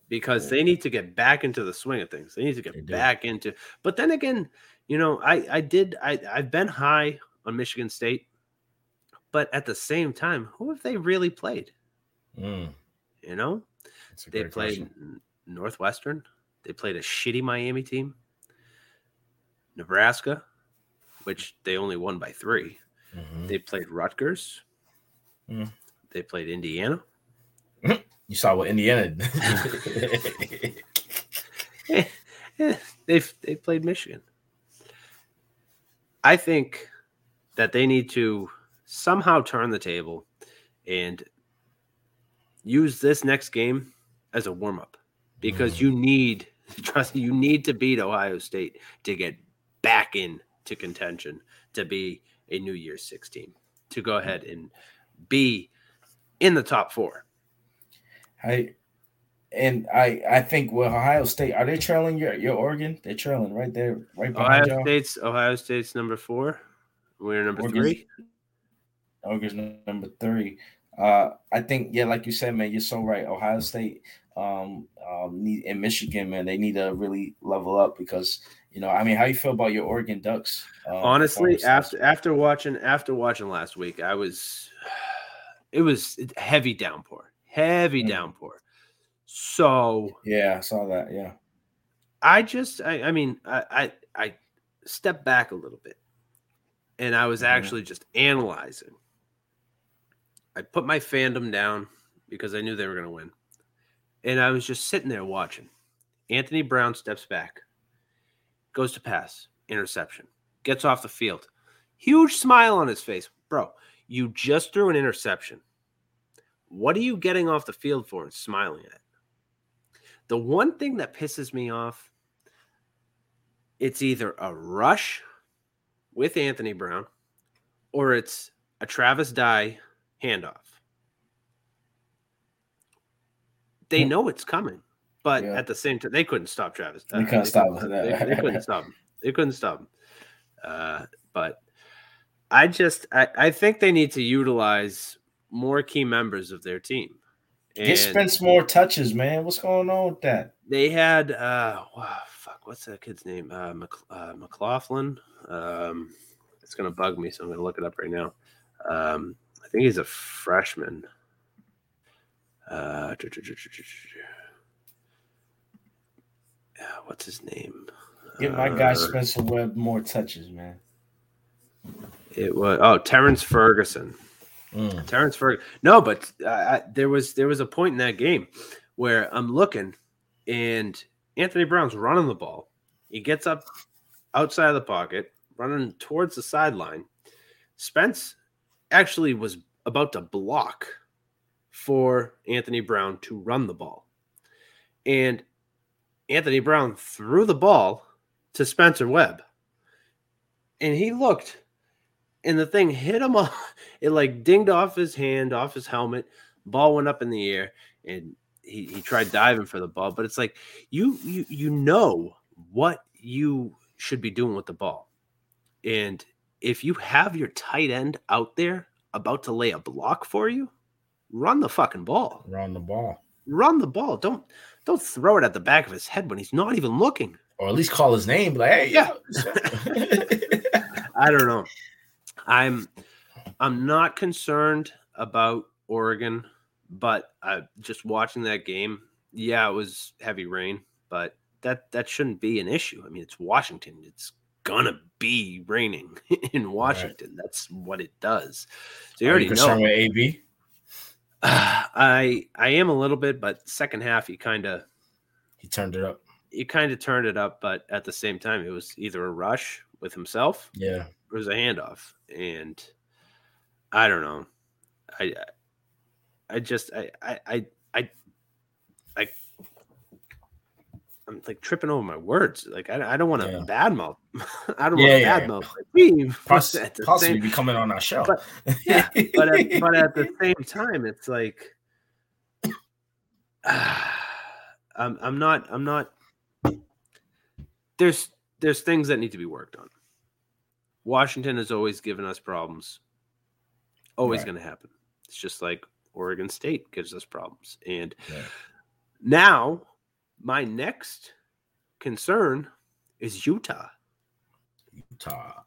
because they need to get back into the swing of things. They need to get back into. But then again, you know, I I did I I've been high on Michigan State, but at the same time, who have they really played? Mm, You know, they played question. Northwestern. They played a shitty Miami team. Nebraska, which they only won by 3 Mhm. They played Rutgers. Mm. They played Indiana. You saw what Indiana. They've they played Michigan. I think that they need to somehow turn the table and use this next game as a warm up because you need trust you need to beat Ohio State to get back into contention to be a New Year's Six team to go ahead and be in the top four. I and I I think with Ohio State, are they trailing your your Oregon? They're trailing right there, right behind Ohio y'all. State's Ohio State's number four. We're number Oregon's- three. Oregon's number three. Uh, I think yeah, like you said, man, you're so right. Ohio State, um, um, need in Michigan, man, they need to really level up because you know, I mean, how you feel about your Oregon Ducks? um, Honestly, after after watching after watching last week, I was it was heavy downpour, heavy Mm. downpour. So yeah, I saw that. Yeah, I just I, I mean I, I I stepped back a little bit and I was Mm-hmm. actually just analyzing. I put my fandom down because I knew they were going to win. And I was just sitting there watching. Anthony Brown steps back goes to pass, interception, gets off the field. Huge smile on his face. Bro, you just threw an interception. What are you getting off the field for and smiling at? The one thing that pisses me off, it's either a rush with Anthony Brown or it's a Travis Dye handoff. They know it's coming, but Yeah. at the same time, they couldn't stop Travis. They couldn't stop couldn't-. They, they couldn't stop him. They couldn't stop him. Uh, but I just, I, I think they need to utilize more key members of their team. Get And- Spence more touches, man. What's going on with that? they had uh wow, fuck what's that kid's name uh, Mc, uh mclaughlin um it's gonna bug me so i'm gonna look it up right now um i think he's a freshman uh what's his name Get my guy Uh, Spencer Webb more touches, man. It was oh Terrence Ferguson. Mm. Terrence Ferguson. No, but uh, I, there was there was a point in that game where I'm looking, and Anthony Brown's running the ball. He gets up outside of the pocket, running towards the sideline. Spence actually was about to block for Anthony Brown to run the ball, and Anthony Brown threw the ball to Spencer Webb, and he looked and the thing hit him off. It like dinged off his hand, off his helmet. Ball went up in the air, and he, he tried diving for the ball. But it's like you you you know what you should be doing with the ball, and if you have your tight end out there about to lay a block for you, run the fucking ball. Run the ball, Run the ball. Don't don't throw it at the back of his head when he's not even looking. or at least call his name. Like, hey, Yeah. I don't know. I'm I'm not concerned about Oregon, but uh, just watching that game, yeah, it was heavy rain, but that that shouldn't be an issue. I mean, it's Washington. It's gonna be raining in Washington. That's what it does. So you Are already you concerned know. with AB? I I am a little bit, but second half he kind of He turned it up. he kind of turned it up, but at the same time, it was either a rush with himself, Yeah. it was a handoff, and I don't know. I I just I I I I, I'm like tripping over my words. Like I, I don't want to badmouth. I don't Yeah, want to yeah, badmouth my team. Poss- possibly same- be coming on our show. But, yeah, but at, but at the same time, it's like I'm I'm not I'm not. There's there's things that need to be worked on. Washington has always given us problems. Always Right. going to happen. It's just like Oregon State gives us problems, and Yeah. now my next concern is Utah. Utah.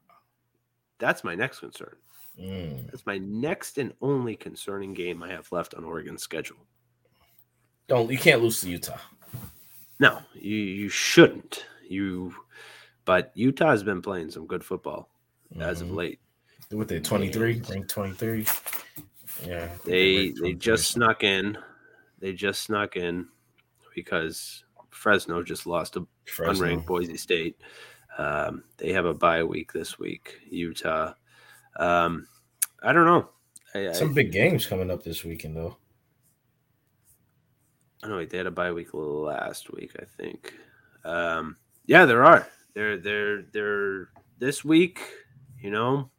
That's my next concern. Mm. That's my next and only concerning game I have left on Oregon's schedule. Don't you can't lose to Utah. No, you you shouldn't. You, but Utah has been playing some good football as of Mhm. late. What they twenty three, ranked twenty three. Yeah, They they just snuck in. They just snuck in because Fresno just lost to Fresno. unranked Boise State. Um, they have a bye week this week. Utah. Um, I don't know. I, I, some big games coming up this weekend though. I know they had a bye week last week, I think. Um, yeah, there are. They're they're they're this week, you know.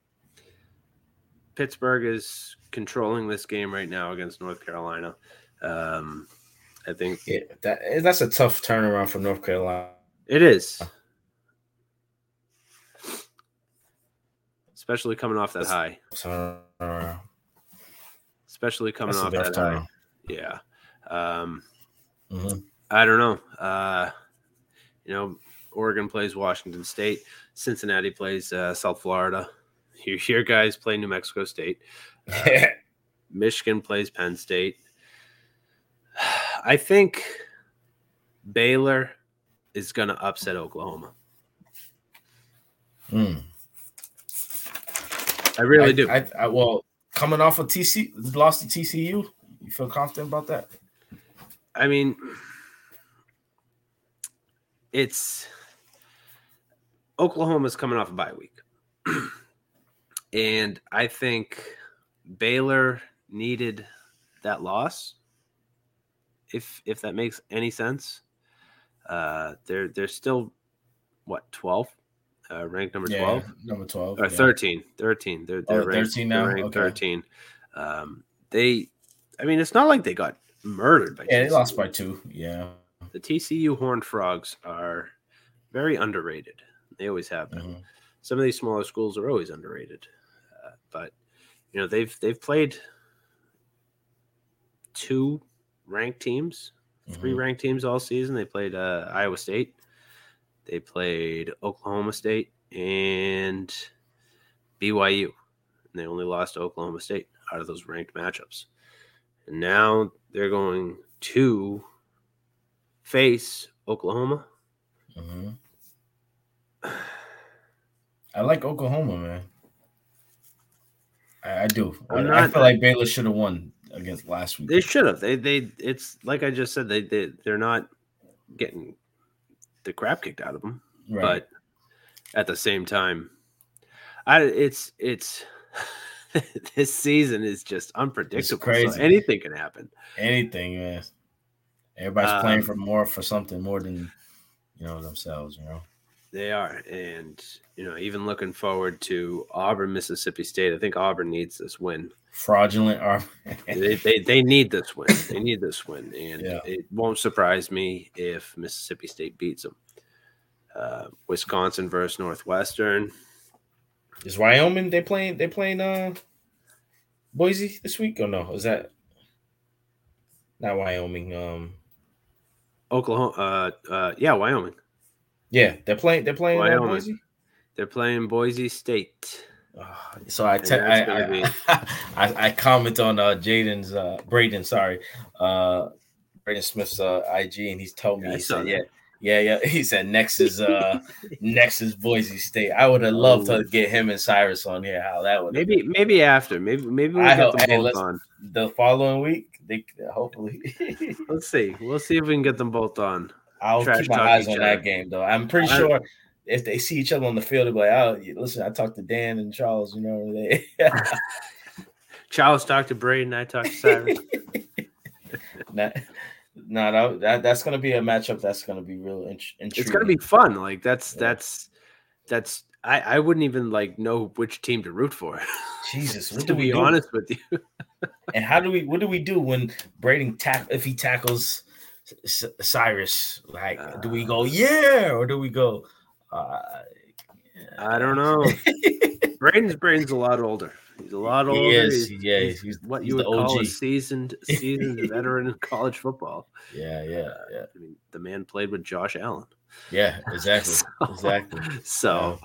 Pittsburgh is controlling this game right now against North Carolina. Um, I think Yeah, that that's a tough turnaround for North Carolina. it is. Especially coming off that high. Turnaround. Especially coming That's off that high. Yeah. Um, Mhm. I don't know. Uh, you know, Oregon plays Washington State. Cincinnati plays uh, South Florida. Your, your guys play New Mexico State. Uh, Michigan plays Penn State. I think Baylor is going to upset Oklahoma. Mm. I really I, do. I, I, well, coming off of TC, lost to TCU, you feel confident about that? I mean, it's Oklahoma's coming off a bye week. and I think Baylor needed that loss. If if that makes any sense. Uh they're they're still what 12? Uh, ranked number Yeah, 12 number 12, or yeah. 13 13 they're, Oh, they're they're ranked, 13 they're now? ranked Okay. 13 um they i mean it's not like they got murdered by Yeah, they lost by two. Yeah. the tcu horned frogs are very underrated they always have been Mm-hmm. some of these smaller schools are always underrated uh, but you know they've they've played two ranked teams 3 Mhm. ranked teams all season they played uh, iowa state they played oklahoma state and byu and they only lost to oklahoma state out of those ranked matchups and now they're going to face oklahoma Mhm. I like Oklahoma, man. I, I do. I, I'm I feel like Baylor should have won against last week. They should have. They they it's like I just said. They they they're not getting the crap kicked out of them. Right. But at the same time, I it's it's this season is just unpredictable. so crazy. anything can happen. Anything, man. Everybody's playing Um, for more for something more than you know themselves. You know. They are, and you know, even looking forward to Auburn, Mississippi State. I think Auburn needs this win. Fraudulent are they, they they need this win. They need this win, and Yeah. it won't surprise me if Mississippi State beats them. Uh, Wisconsin versus Northwestern. Is Wyoming they playing they playing uh Boise this week or no? Is that not Wyoming? Um Oklahoma. Uh, uh, yeah, Wyoming. Yeah, they're playing they're playing uh, Wyoming. Boise. They're playing Boise State. So I te- I, that's gonna be- I, I I comment on uh Jaden's uh Braden, sorry, uh Braden Smith's uh IG and he's told me Yeah, he said that. yeah. Yeah, yeah. He said next is uh next is Boise State. I would have loved to Oh. get him and Cyrus on here. How that would Maybe maybe after. Maybe maybe we'll get hope them both on. the following week. They hopefully Let's see. We'll see if we can get them both on. I'll Trash keep my eyes on other. that game though. I'm pretty I- sure if they see each other on the field, they'll be like, "Oh, listen, I talked to Dan and Charles. You know, they Charles talked to Braden. I talked to Cyrus. that, no, that, that that's gonna be a matchup that's gonna be real int- intriguing. it's gonna be fun. Like that's that's that's. I I wouldn't even like know which team to root for. Jesus, what to do we be do? honest with you. And how do we? What do we do when Braden tack if he tackles Cyrus? Like, do we go yeah or do we go? Uh, I don't know. Braden's Braden's a lot older. He's a lot He older. is, He's, yeah, he's he's- what you would call a seasoned seasoned veteran in college football. yeah, yeah, yeah, I mean, the man played with Josh Allen. yeah. Exactly, exactly. So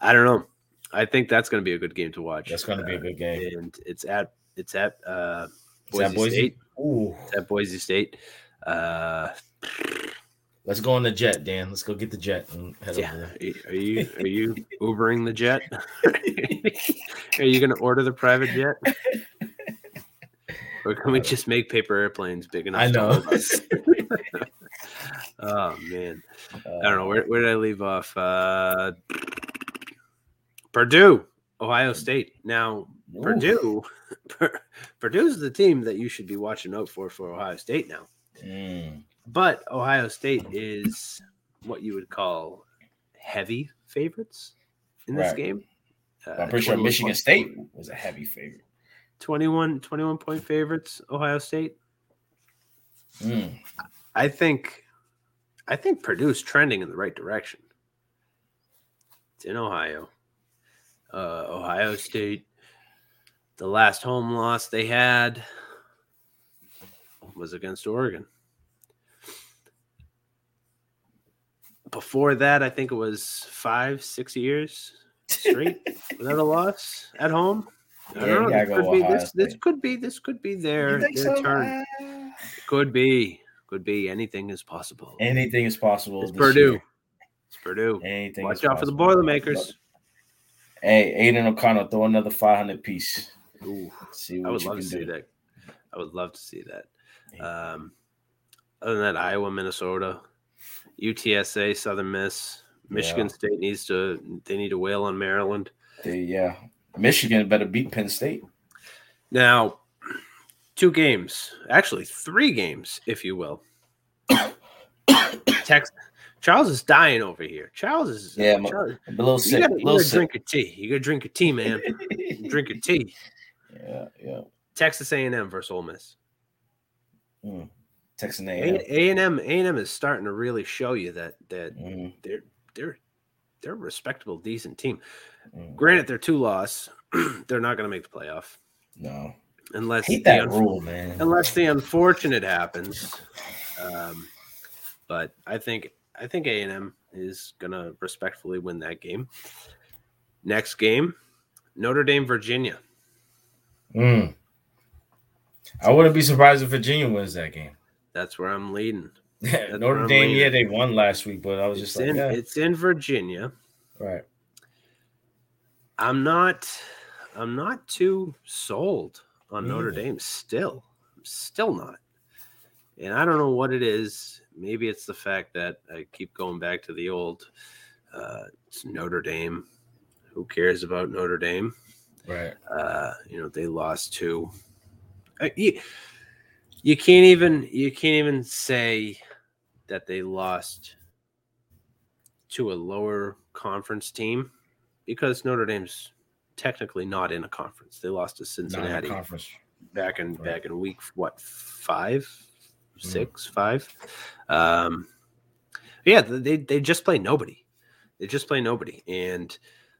I don't know. I think that's going to be a good game to watch. That's gonna be a good game. and it's at it's at uh, Boise, Boise? State. Ooh. It's at Boise State. Uh, Let's go on the jet, Dan. Let's go get the jet and head yeah. over there. Are you are you Ubering the jet? are you going to order the private jet? Or can we just make paper airplanes big enough? I know. oh man, I don't know where, where did I leave off? Uh, Purdue, Ohio State. Now Purdue, Purdue's the team that you should be watching out for for Ohio State now. Mm. But Ohio State is what you would call heavy favorites in this Right. game. Uh, I'm pretty sure Michigan State was a heavy favorite. 21, 21 point favorites, Ohio State. Mm. I think I think Purdue's trending in the right direction. It's in Ohio. Uh, Ohio State, the last home loss they had was against Oregon. Before that, I think it was five, six years straight without a loss at home. I don't know. This could, be, this, this could be this could be their, their so? turn. Uh, could be. Could be. Anything is possible. Anything is possible. It's Purdue. year. It's Purdue. Anything Watch out for the. Boilermakers. Hey, Aidan O'Connell, throw another 500 piece. Ooh, see I what would you love to can see do. that. I would love to see that. Um, other than that, Iowa, Minnesota, UTSA, Southern Miss, Michigan Yeah. State needs to they need to wail on Maryland. They, yeah, Michigan better beat Penn State. Now, two games, actually three games, if you will. Texas. Charles is dying over here. Charles is Yeah, Charles, a little you sick, Gotta, you gotta sick. drink your tea. You gotta drink your tea, man. drink your tea. Yeah, yeah. Texas A&M versus Ole Miss. Mm. Texas A&M. A and M A and M is starting to really show you that that Mm-hmm. they're they're they're a respectable, decent team. Mm. Granted, they're two loss. they're not going to make the playoff No, unless hate the that unf- rule, man. Unless the unfortunate happens. Um, but I think I think A and M is going to respectfully win that game. Next game, Notre Dame, Virginia. Mm. I wouldn't be surprised if Virginia wins that game. That's where I'm leading. Notre Dame, leaning. yeah, they won last week, but I was It's just like, in yeah. it's in Virginia. right. I'm not I'm not too sold on Notre. Dame still. I'm still not. And I don't know what it is. Maybe it's the fact that I keep going back to the old uh it's Notre Dame. Who cares about Notre Dame? Right. Uh, you know, they lost to you, you can't even you can't even say that they lost to a lower conference team because Notre Dame's technically not in a conference. They lost to Cincinnati conference. back in Right. back in week what five, Mm-hmm. five. Um, yeah, they they just play nobody. They just play nobody, and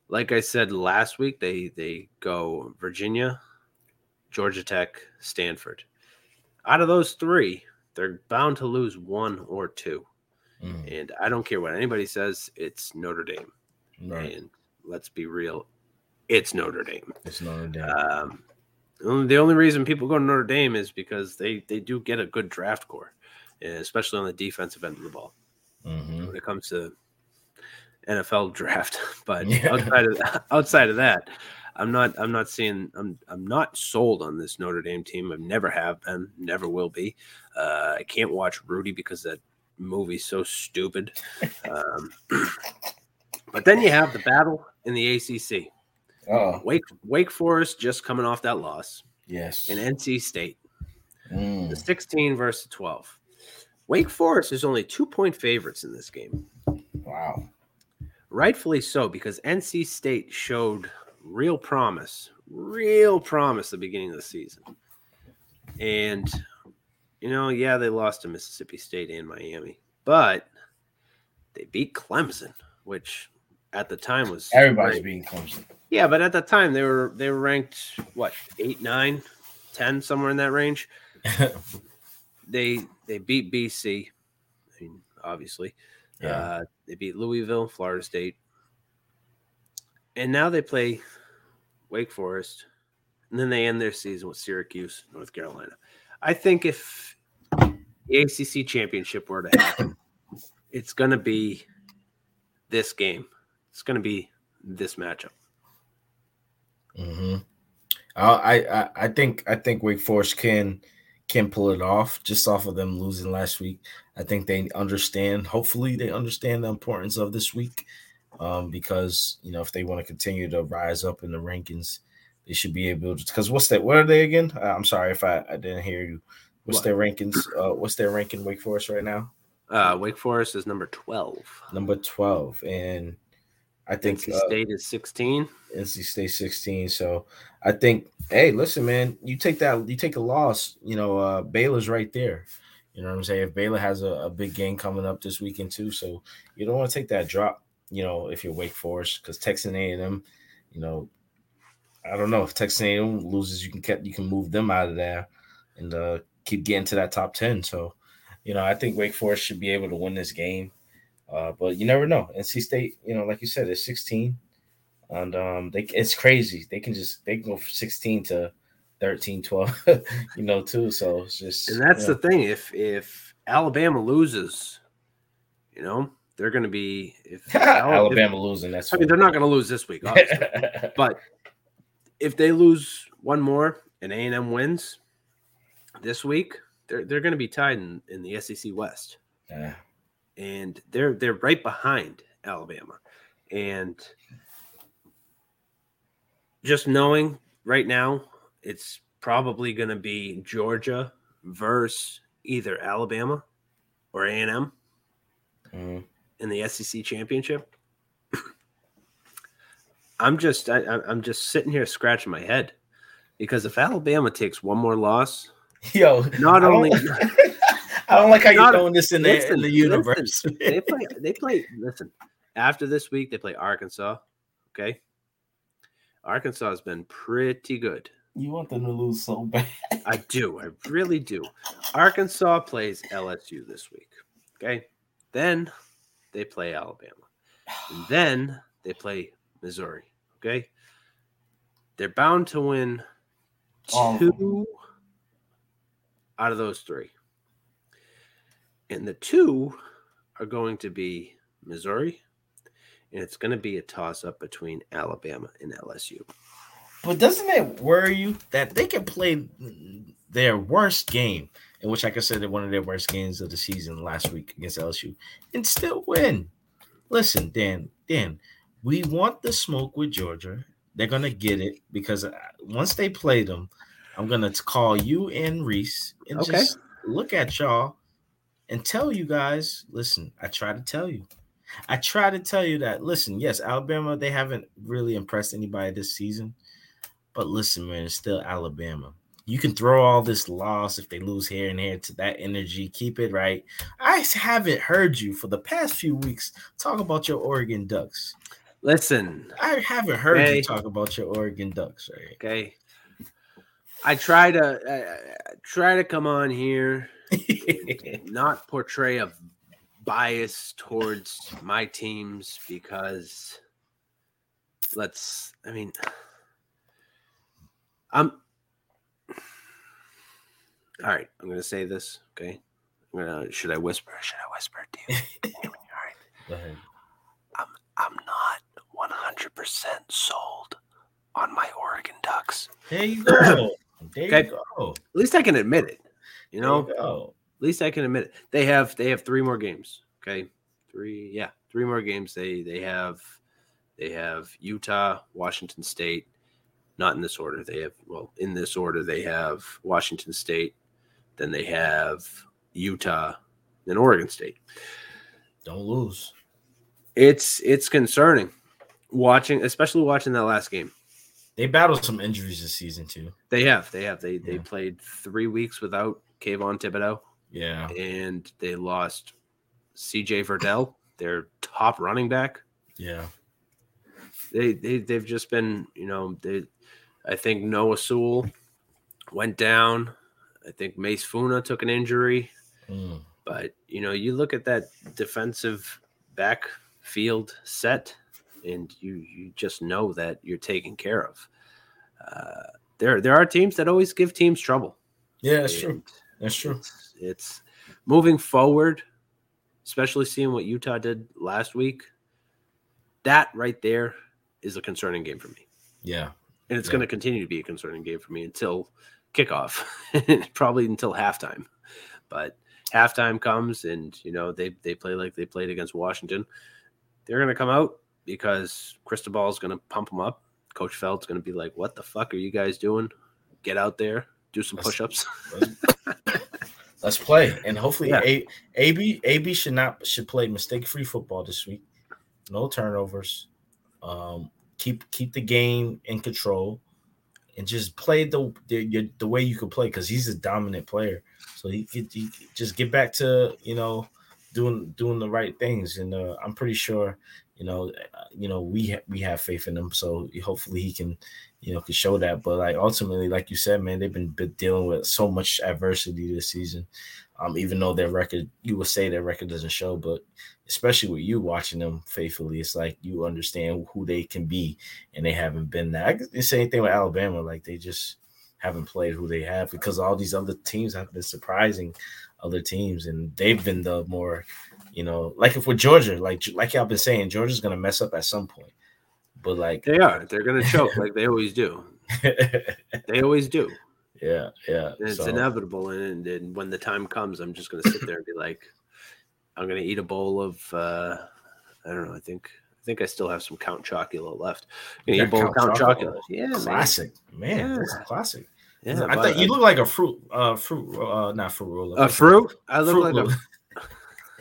like I said last week, they they go Virginia, Georgia Tech, Stanford. Out of those three, they're bound to lose one or two. Mm. And I don't care what anybody says, it's Notre Dame. Right. And let's be real, it's Notre Dame. It's Notre Dame. Um, the only reason people go to Notre Dame is because they they do get a good draft core, especially on the defensive end of the ball Mhm. when it comes to NFL draft. But Yeah. outside of outside of that, I'm not I'm not seeing I'm I'm not sold on this Notre Dame team. I've never have been, never will be. Uh, I can't watch Rudy because that movie's so stupid. Um, but then you have the battle in the ACC. Oh, Wake Wake Forest just coming off that loss, yes. In NC State, Mm. the 16 versus 12. Wake Forest is only two point favorites in this game. Wow. Rightfully so, because NC State showed real promise, real promise the beginning of the season. And, you know, yeah, they lost to Mississippi State and Miami, but they beat Clemson, which at the time was Everybody's being Clemson. Yeah, but at the time they were they were ranked what eight, nine, ten, somewhere in that range. they they beat BC. I mean, obviously. Yeah. Uh, they beat Louisville, Florida State. And now they play Wake Forest. And then they end their season with Syracuse, North Carolina. I think if the ACC championship were to happen, it's going to be this game. It's going to be this matchup. hmm I, I I think I think Wake Forest can can pull it off just off of them losing last week. I think they understand. Hopefully, they understand the importance of this week, um, because you know if they want to continue to rise up in the rankings, they should be able to. Because what's that? What are they again? Uh, I'm sorry if I, I didn't hear you. What's What? their rankings? Uh, what's their ranking? Wake Forest right now, Uh, Wake Forest is number 12. number twelve, and I think NC uh, State is 16. NC State 16. So I think, hey, listen, man, you take that, you take a loss, you know, uh Baylor's right there. You know what I'm saying? If Baylor has a, a big game coming up this weekend too, so you don't want to take that drop, you know, if you're Wake Forest, because Texas A&M, you know, I don't know if Texas A&M loses, you can get you can move them out of there and uh keep getting to that top 10. So, you know, I think Wake Forest should be able to win this game. Uh, but you never know. NC State, you know, like you said, it's 16 and um they it's crazy they can just they can go from 16 to 13 12 you know too so it's just And that's you the thing. If if Alabama loses, you know, they're going to be if alabama if- losing that's I mean, they're not going to lose this week, obviously. but if they lose one more and A and M wins this week, they're they're going to be tied in, in the SEC West, yeah and they're they're right behind Alabama. And just knowing right now, it's probably going to be Georgia versus either Alabama or A&M Mhm. In the SEC championship. I'm just I, I- I'm just sitting here scratching my head because if Alabama takes one more loss, Yo, not I don't- only I don't like how you're Not- throwing this in the, listen, in the universe. listen, they play. They play. Listen, after this week, they play Arkansas. Okay, Arkansas has been pretty good. You want them to lose so bad. I do. I really do. Arkansas plays LSU this week. Okay, then they play Alabama, and then they play Missouri. Okay, they're bound to win two out of those three. And the two are going to be Missouri, and it's going to be a toss up between Alabama and LSU. But doesn't it worry you that they can play their worst game, in which I consider one of their worst games of the season last week against LSU, and still win? Listen, Dan, Dan, we want the smoke with Georgia. They're gonna get it because uh, once they play them, I'm gonna call you and Reese and Okay. just look at y'all and tell you guys. Listen, I try to tell you. I try to tell you that. Listen, yes, Alabama they haven't really impressed anybody this season. But listen, man, it's still Alabama. You can throw all this loss if they lose here and here to that energy. Keep it right. I haven't heard you for the past few weeks talk about your Oregon Ducks. Listen, I haven't heard Hey. you talk about your Oregon Ducks, right? okay. I try to I try to come on here, not portray a bias towards my teams because let's. I mean, I'm all right. I'm gonna say this. Okay. I'm gonna, should I whisper? Should I whisper to you? all right. Go ahead. I'm I'm not 100 percent sold on my Oregon Ducks. There you go. There Okay. you go. At least I can admit it. You There know, you go. at least I can admit it. They have they have three more games. Okay, three yeah, three more games. They they have they have Utah, Washington State. Not in this order. They have well in this order. They have Washington State, then they have Utah, and Oregon State. Don't lose. It's it's concerning watching, especially watching that last game. They battled some injuries this season too. They have. They have. They they played three weeks without Kayvon Thibodeau. Yeah. And they lost CJ Verdell, their top running back. Yeah. They they they've just been, you know, they I think Noah Sewell went down. I think Mase Funa took an injury. Mm. But you know, you look at that defensive backfield set, and you you just know that you're taken care of. Uh, there there are teams that always give teams trouble. Yeah, that's true. That's true. It's, it's moving forward, especially seeing what Utah did last week. That right there is a concerning game for me, Yeah. and it's Yeah. going to continue to be a concerning game for me until kickoff, probably until halftime. But halftime comes, and you know they they play like they played against Washington. They're going to come out because Cristobal is going to pump them up. Coach Feld's going to be like, "What the fuck are you guys doing? Get out there, do some Let's- push-ups." Let's play, and hopefully, Yeah. A, AB AB should not should play mistake free football this week. No turnovers. Um, keep keep the game in control, and just play the the, the way you can play because he's a dominant player. So he could he could just get back to you know doing doing the right things, and uh, I'm pretty sure you know uh, you know we ha- we have faith in him. So hopefully he can you know can show that. But like ultimately, like you said, man, they've been, dealing with so much adversity this season. Um, even though their record, you would say their record doesn't show, but especially with you watching them faithfully, it's like you understand who they can be, and they haven't been that. Could say anything with Alabama, like they just haven't played who they have because all these other teams have been surprising other teams, and they've been the more, you know, like if with Georgia, like like y'all been saying, Georgia's gonna mess up at some point, but like They are. They're to choke like they always do. They always do. yeah, yeah, And it's so- inevitable. And, and when the time comes, I'm just to sit there and be like, I'm to eat a bowl of uh, I don't know. I think I think I still have some Count Chocula left. You Yeah, know, bowl of Count Count Chocula. Chocula. Yeah, classic, man. Yeah. That's a classic. Yeah, I thought you look like a fruit, uh, fruit, uh, not fruit roll. A fruit? I look like a-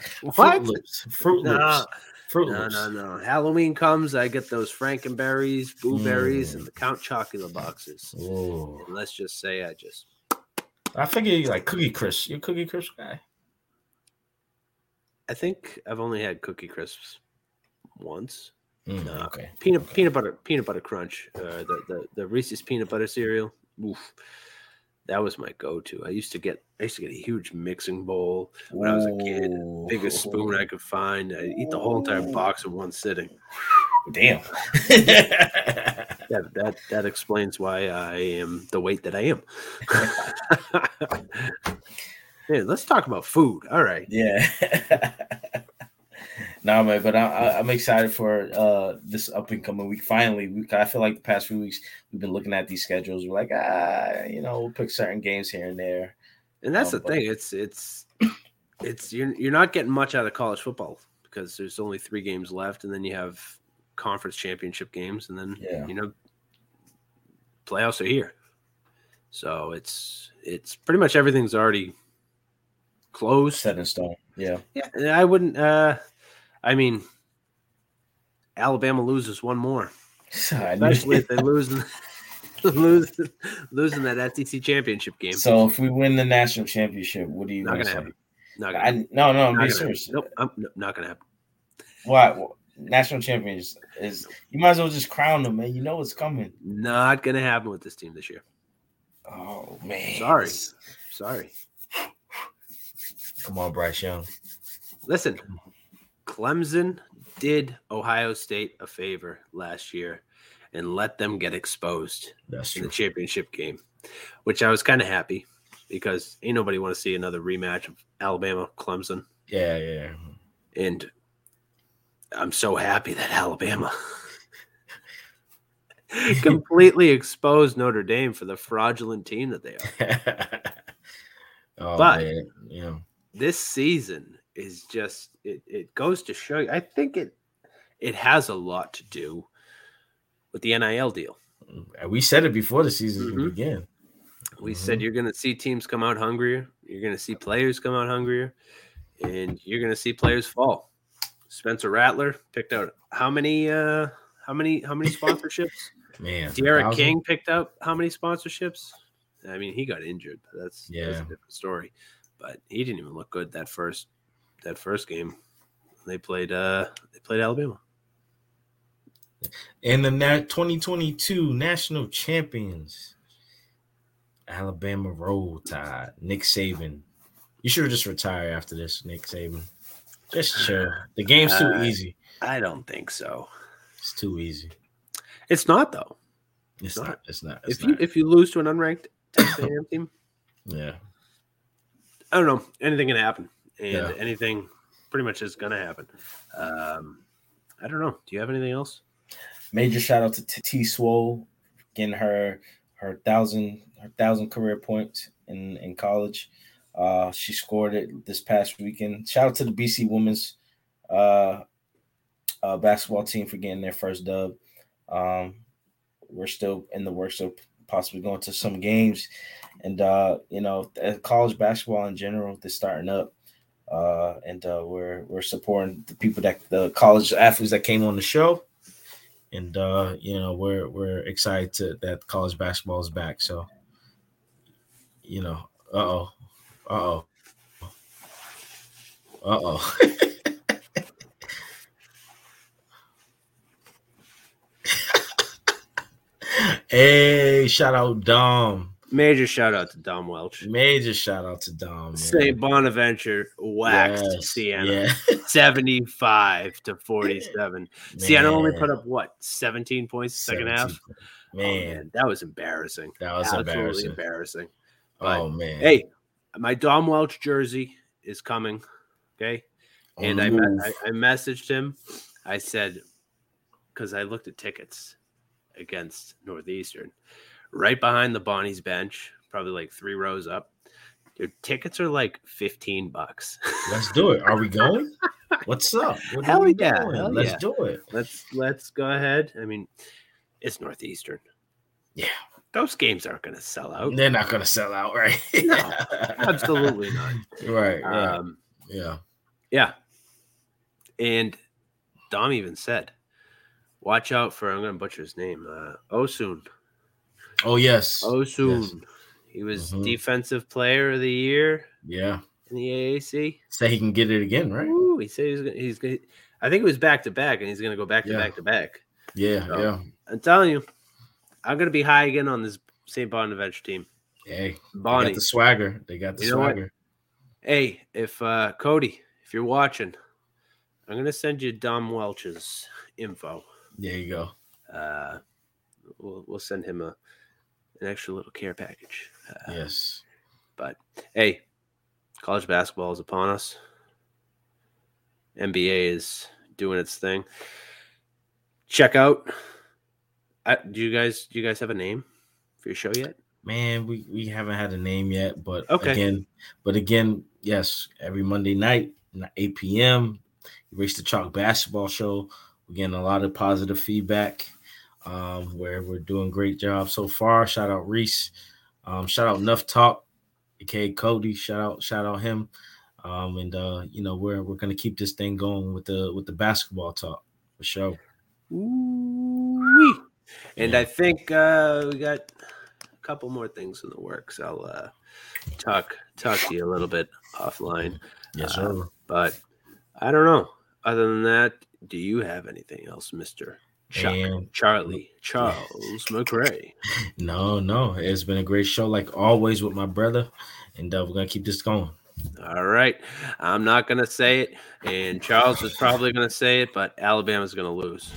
Fruit What? Loops. Fruit Nah. Loops. Fruit No, Loops. no, no. Halloween comes, I get those Frankenberries, blueberries, Mm. and the Count Chocula boxes. Ooh. And let's just say I just I figure you like Cookie Crisp. You're Cookie Crisp guy. I think I've only had Cookie Crisps once. Mm, Uh, okay. Peanut peanut butter peanut butter crunch. Uh, the, the the Reese's peanut butter cereal. Oof. That was my go-to. I used to get I used to get a huge mixing bowl when I was a kid. Biggest spoon I could find. I eat the whole entire box in one sitting. Damn. that that that explains why I am the weight that I am. Hey, let's talk about food. All right. Yeah. No, man, but I, I, I'm excited for uh this up and coming week. Finally, we, I feel like the past few weeks we've been looking at these schedules. We're like, ah, you know, we'll pick certain games here and there. And that's Um, the but- thing. It's it's it's you're you're not getting much out of college football because there's only three games left, and then you have conference championship games, and then Yeah. you know playoffs are here. So it's it's pretty much everything's already closed, set in stone. Yeah. Yeah, I wouldn't. uh I mean, Alabama loses one more, especially if they lose lose losing that SEC championship game. So if we win the national championship, what do you Not gonna gonna say? happen. Not gonna I, happen. no, no, I'm being serious. happen. Nope, I'm, no, not gonna happen. Why? Well, national champions is you might as well just crown them, man. You know what's coming. Not gonna happen with this team this year. Oh man, Sorry, sorry. Come on, Bryce Young. Listen, Clemson did Ohio State a favor last year and let them get exposed That's in the championship game, which I was kind of happy because ain't nobody want to see another rematch of Alabama Clemson. Yeah, yeah. And I'm so happy that Alabama completely exposed Notre Dame for the fraudulent team that they are. Oh, But- man. yeah, this season is just it, it goes to show you i think it it has a lot to do with the nil deal we said it before the season Mhm. began. we said you're going to see teams come out hungrier you're going to see players come out hungrier and you're going to see players fall spencer rattler picked out how many uh how many how many sponsorships Man, D'Eriq King picked up how many sponsorships? I mean, he got injured. But that's that's Yeah. a different story. But he didn't even look good that first that first game. They played uh they played Alabama. And the na- 2022 national champions, Alabama Roll Tide, Nick Saban. You should have just retired after this, Nick Saban. Just chill. The game's too Uh, easy. I don't think so. It's too easy. It's not though. It's not. It's not. It's if you if you lose to an unranked Texas A&M team, Yeah. I don't know. Anything can happen, and Yeah. anything pretty much is going to happen. Um, I don't know. Do you have anything else? Major shout out to T Swole getting her her thousand her thousand career points in in college. Uh, she scored it this past weekend. Shout out to the BC women's uh, uh, basketball team for getting their first dub. Um, we're still in the works of possibly going to some games, and uh, you know, college basketball in general, they're starting up. Uh, and uh, we're we're supporting the people that the college athletes that came on the show and uh, you know we're we're excited to, that college basketball is back. So, you know, uh oh, uh oh, uh oh. hey, shout out Dom. Major shout out to Dom Welch. Major shout out to Dom. man. St. Bonaventure whacked Yes, Siena yeah. 75 to 47. Siena only put up what 17 points second half. 17. Oh, Man, that was embarrassing. That was Absolutely embarrassing. embarrassing. Oh, man. Hey, my Dom Welch jersey is coming. Okay. And I, me- I I messaged him. I said, because I looked at tickets against Northeastern, right behind the Bonnie's bench, probably like three rows up. Your tickets are like 15 bucks. Let's do it. Are we going? What's up? What Hell yeah, hell Let's yeah. do it. Let's let's go ahead. I mean, it's Northeastern. Yeah. Those games aren't going to sell out. They're not gonna sell out, right? No, absolutely not. Right. Yeah. Um, yeah. yeah. And Dom even said, "Watch out for I'm going to butcher his name, uh, Osun. Oh yes. Osun. He was Mhm. defensive player of the year Yeah. in the AAC. Say he can get it again, right? Ooh, he said he's gonna, he's gonna, I think it was back to back, and he's going to go back to Yeah. back to back. Yeah. So, Yeah. I'm telling you, I'm going to be high again on this St. Bonaventure team. Hey, they Bonnie. got the swagger. They got the You swagger. Hey, if uh Cody, if you're watching, I'm gonna send you Dom Welch's info. There you go. Uh, we'll we'll send him a an extra little care package. Uh, Yes. But hey, college basketball is upon us. NBA is doing its thing. Check out. Uh, do you guys do you guys have a name for your show yet? Man, we, we haven't had a name yet, but Okay. again, but again, yes, every Monday night, 8 p.m. Erase the Chalk Basketball Show. We're getting a lot of positive feedback. Um, where we're doing great job so far. Shout out Reese. Um, shout out Nuff Talk, aka Cody. Shout out, shout out him. Um, and uh, you know, we're we're gonna keep this thing going with the with the basketball talk for sure. Ooh-wee. And I think uh, we got a couple more things in the works. I'll uh, talk talk to you a little bit offline. Yes, Uh, sir. but I don't know. Other than that, do you have anything else, Mister And- Charlie Charles McRae? No, no, it's been a great show, like always with my brother, and uh, we're gonna keep this going. All right, I'm not gonna say it, and Charles is probably gonna say it, but Alabama's gonna lose.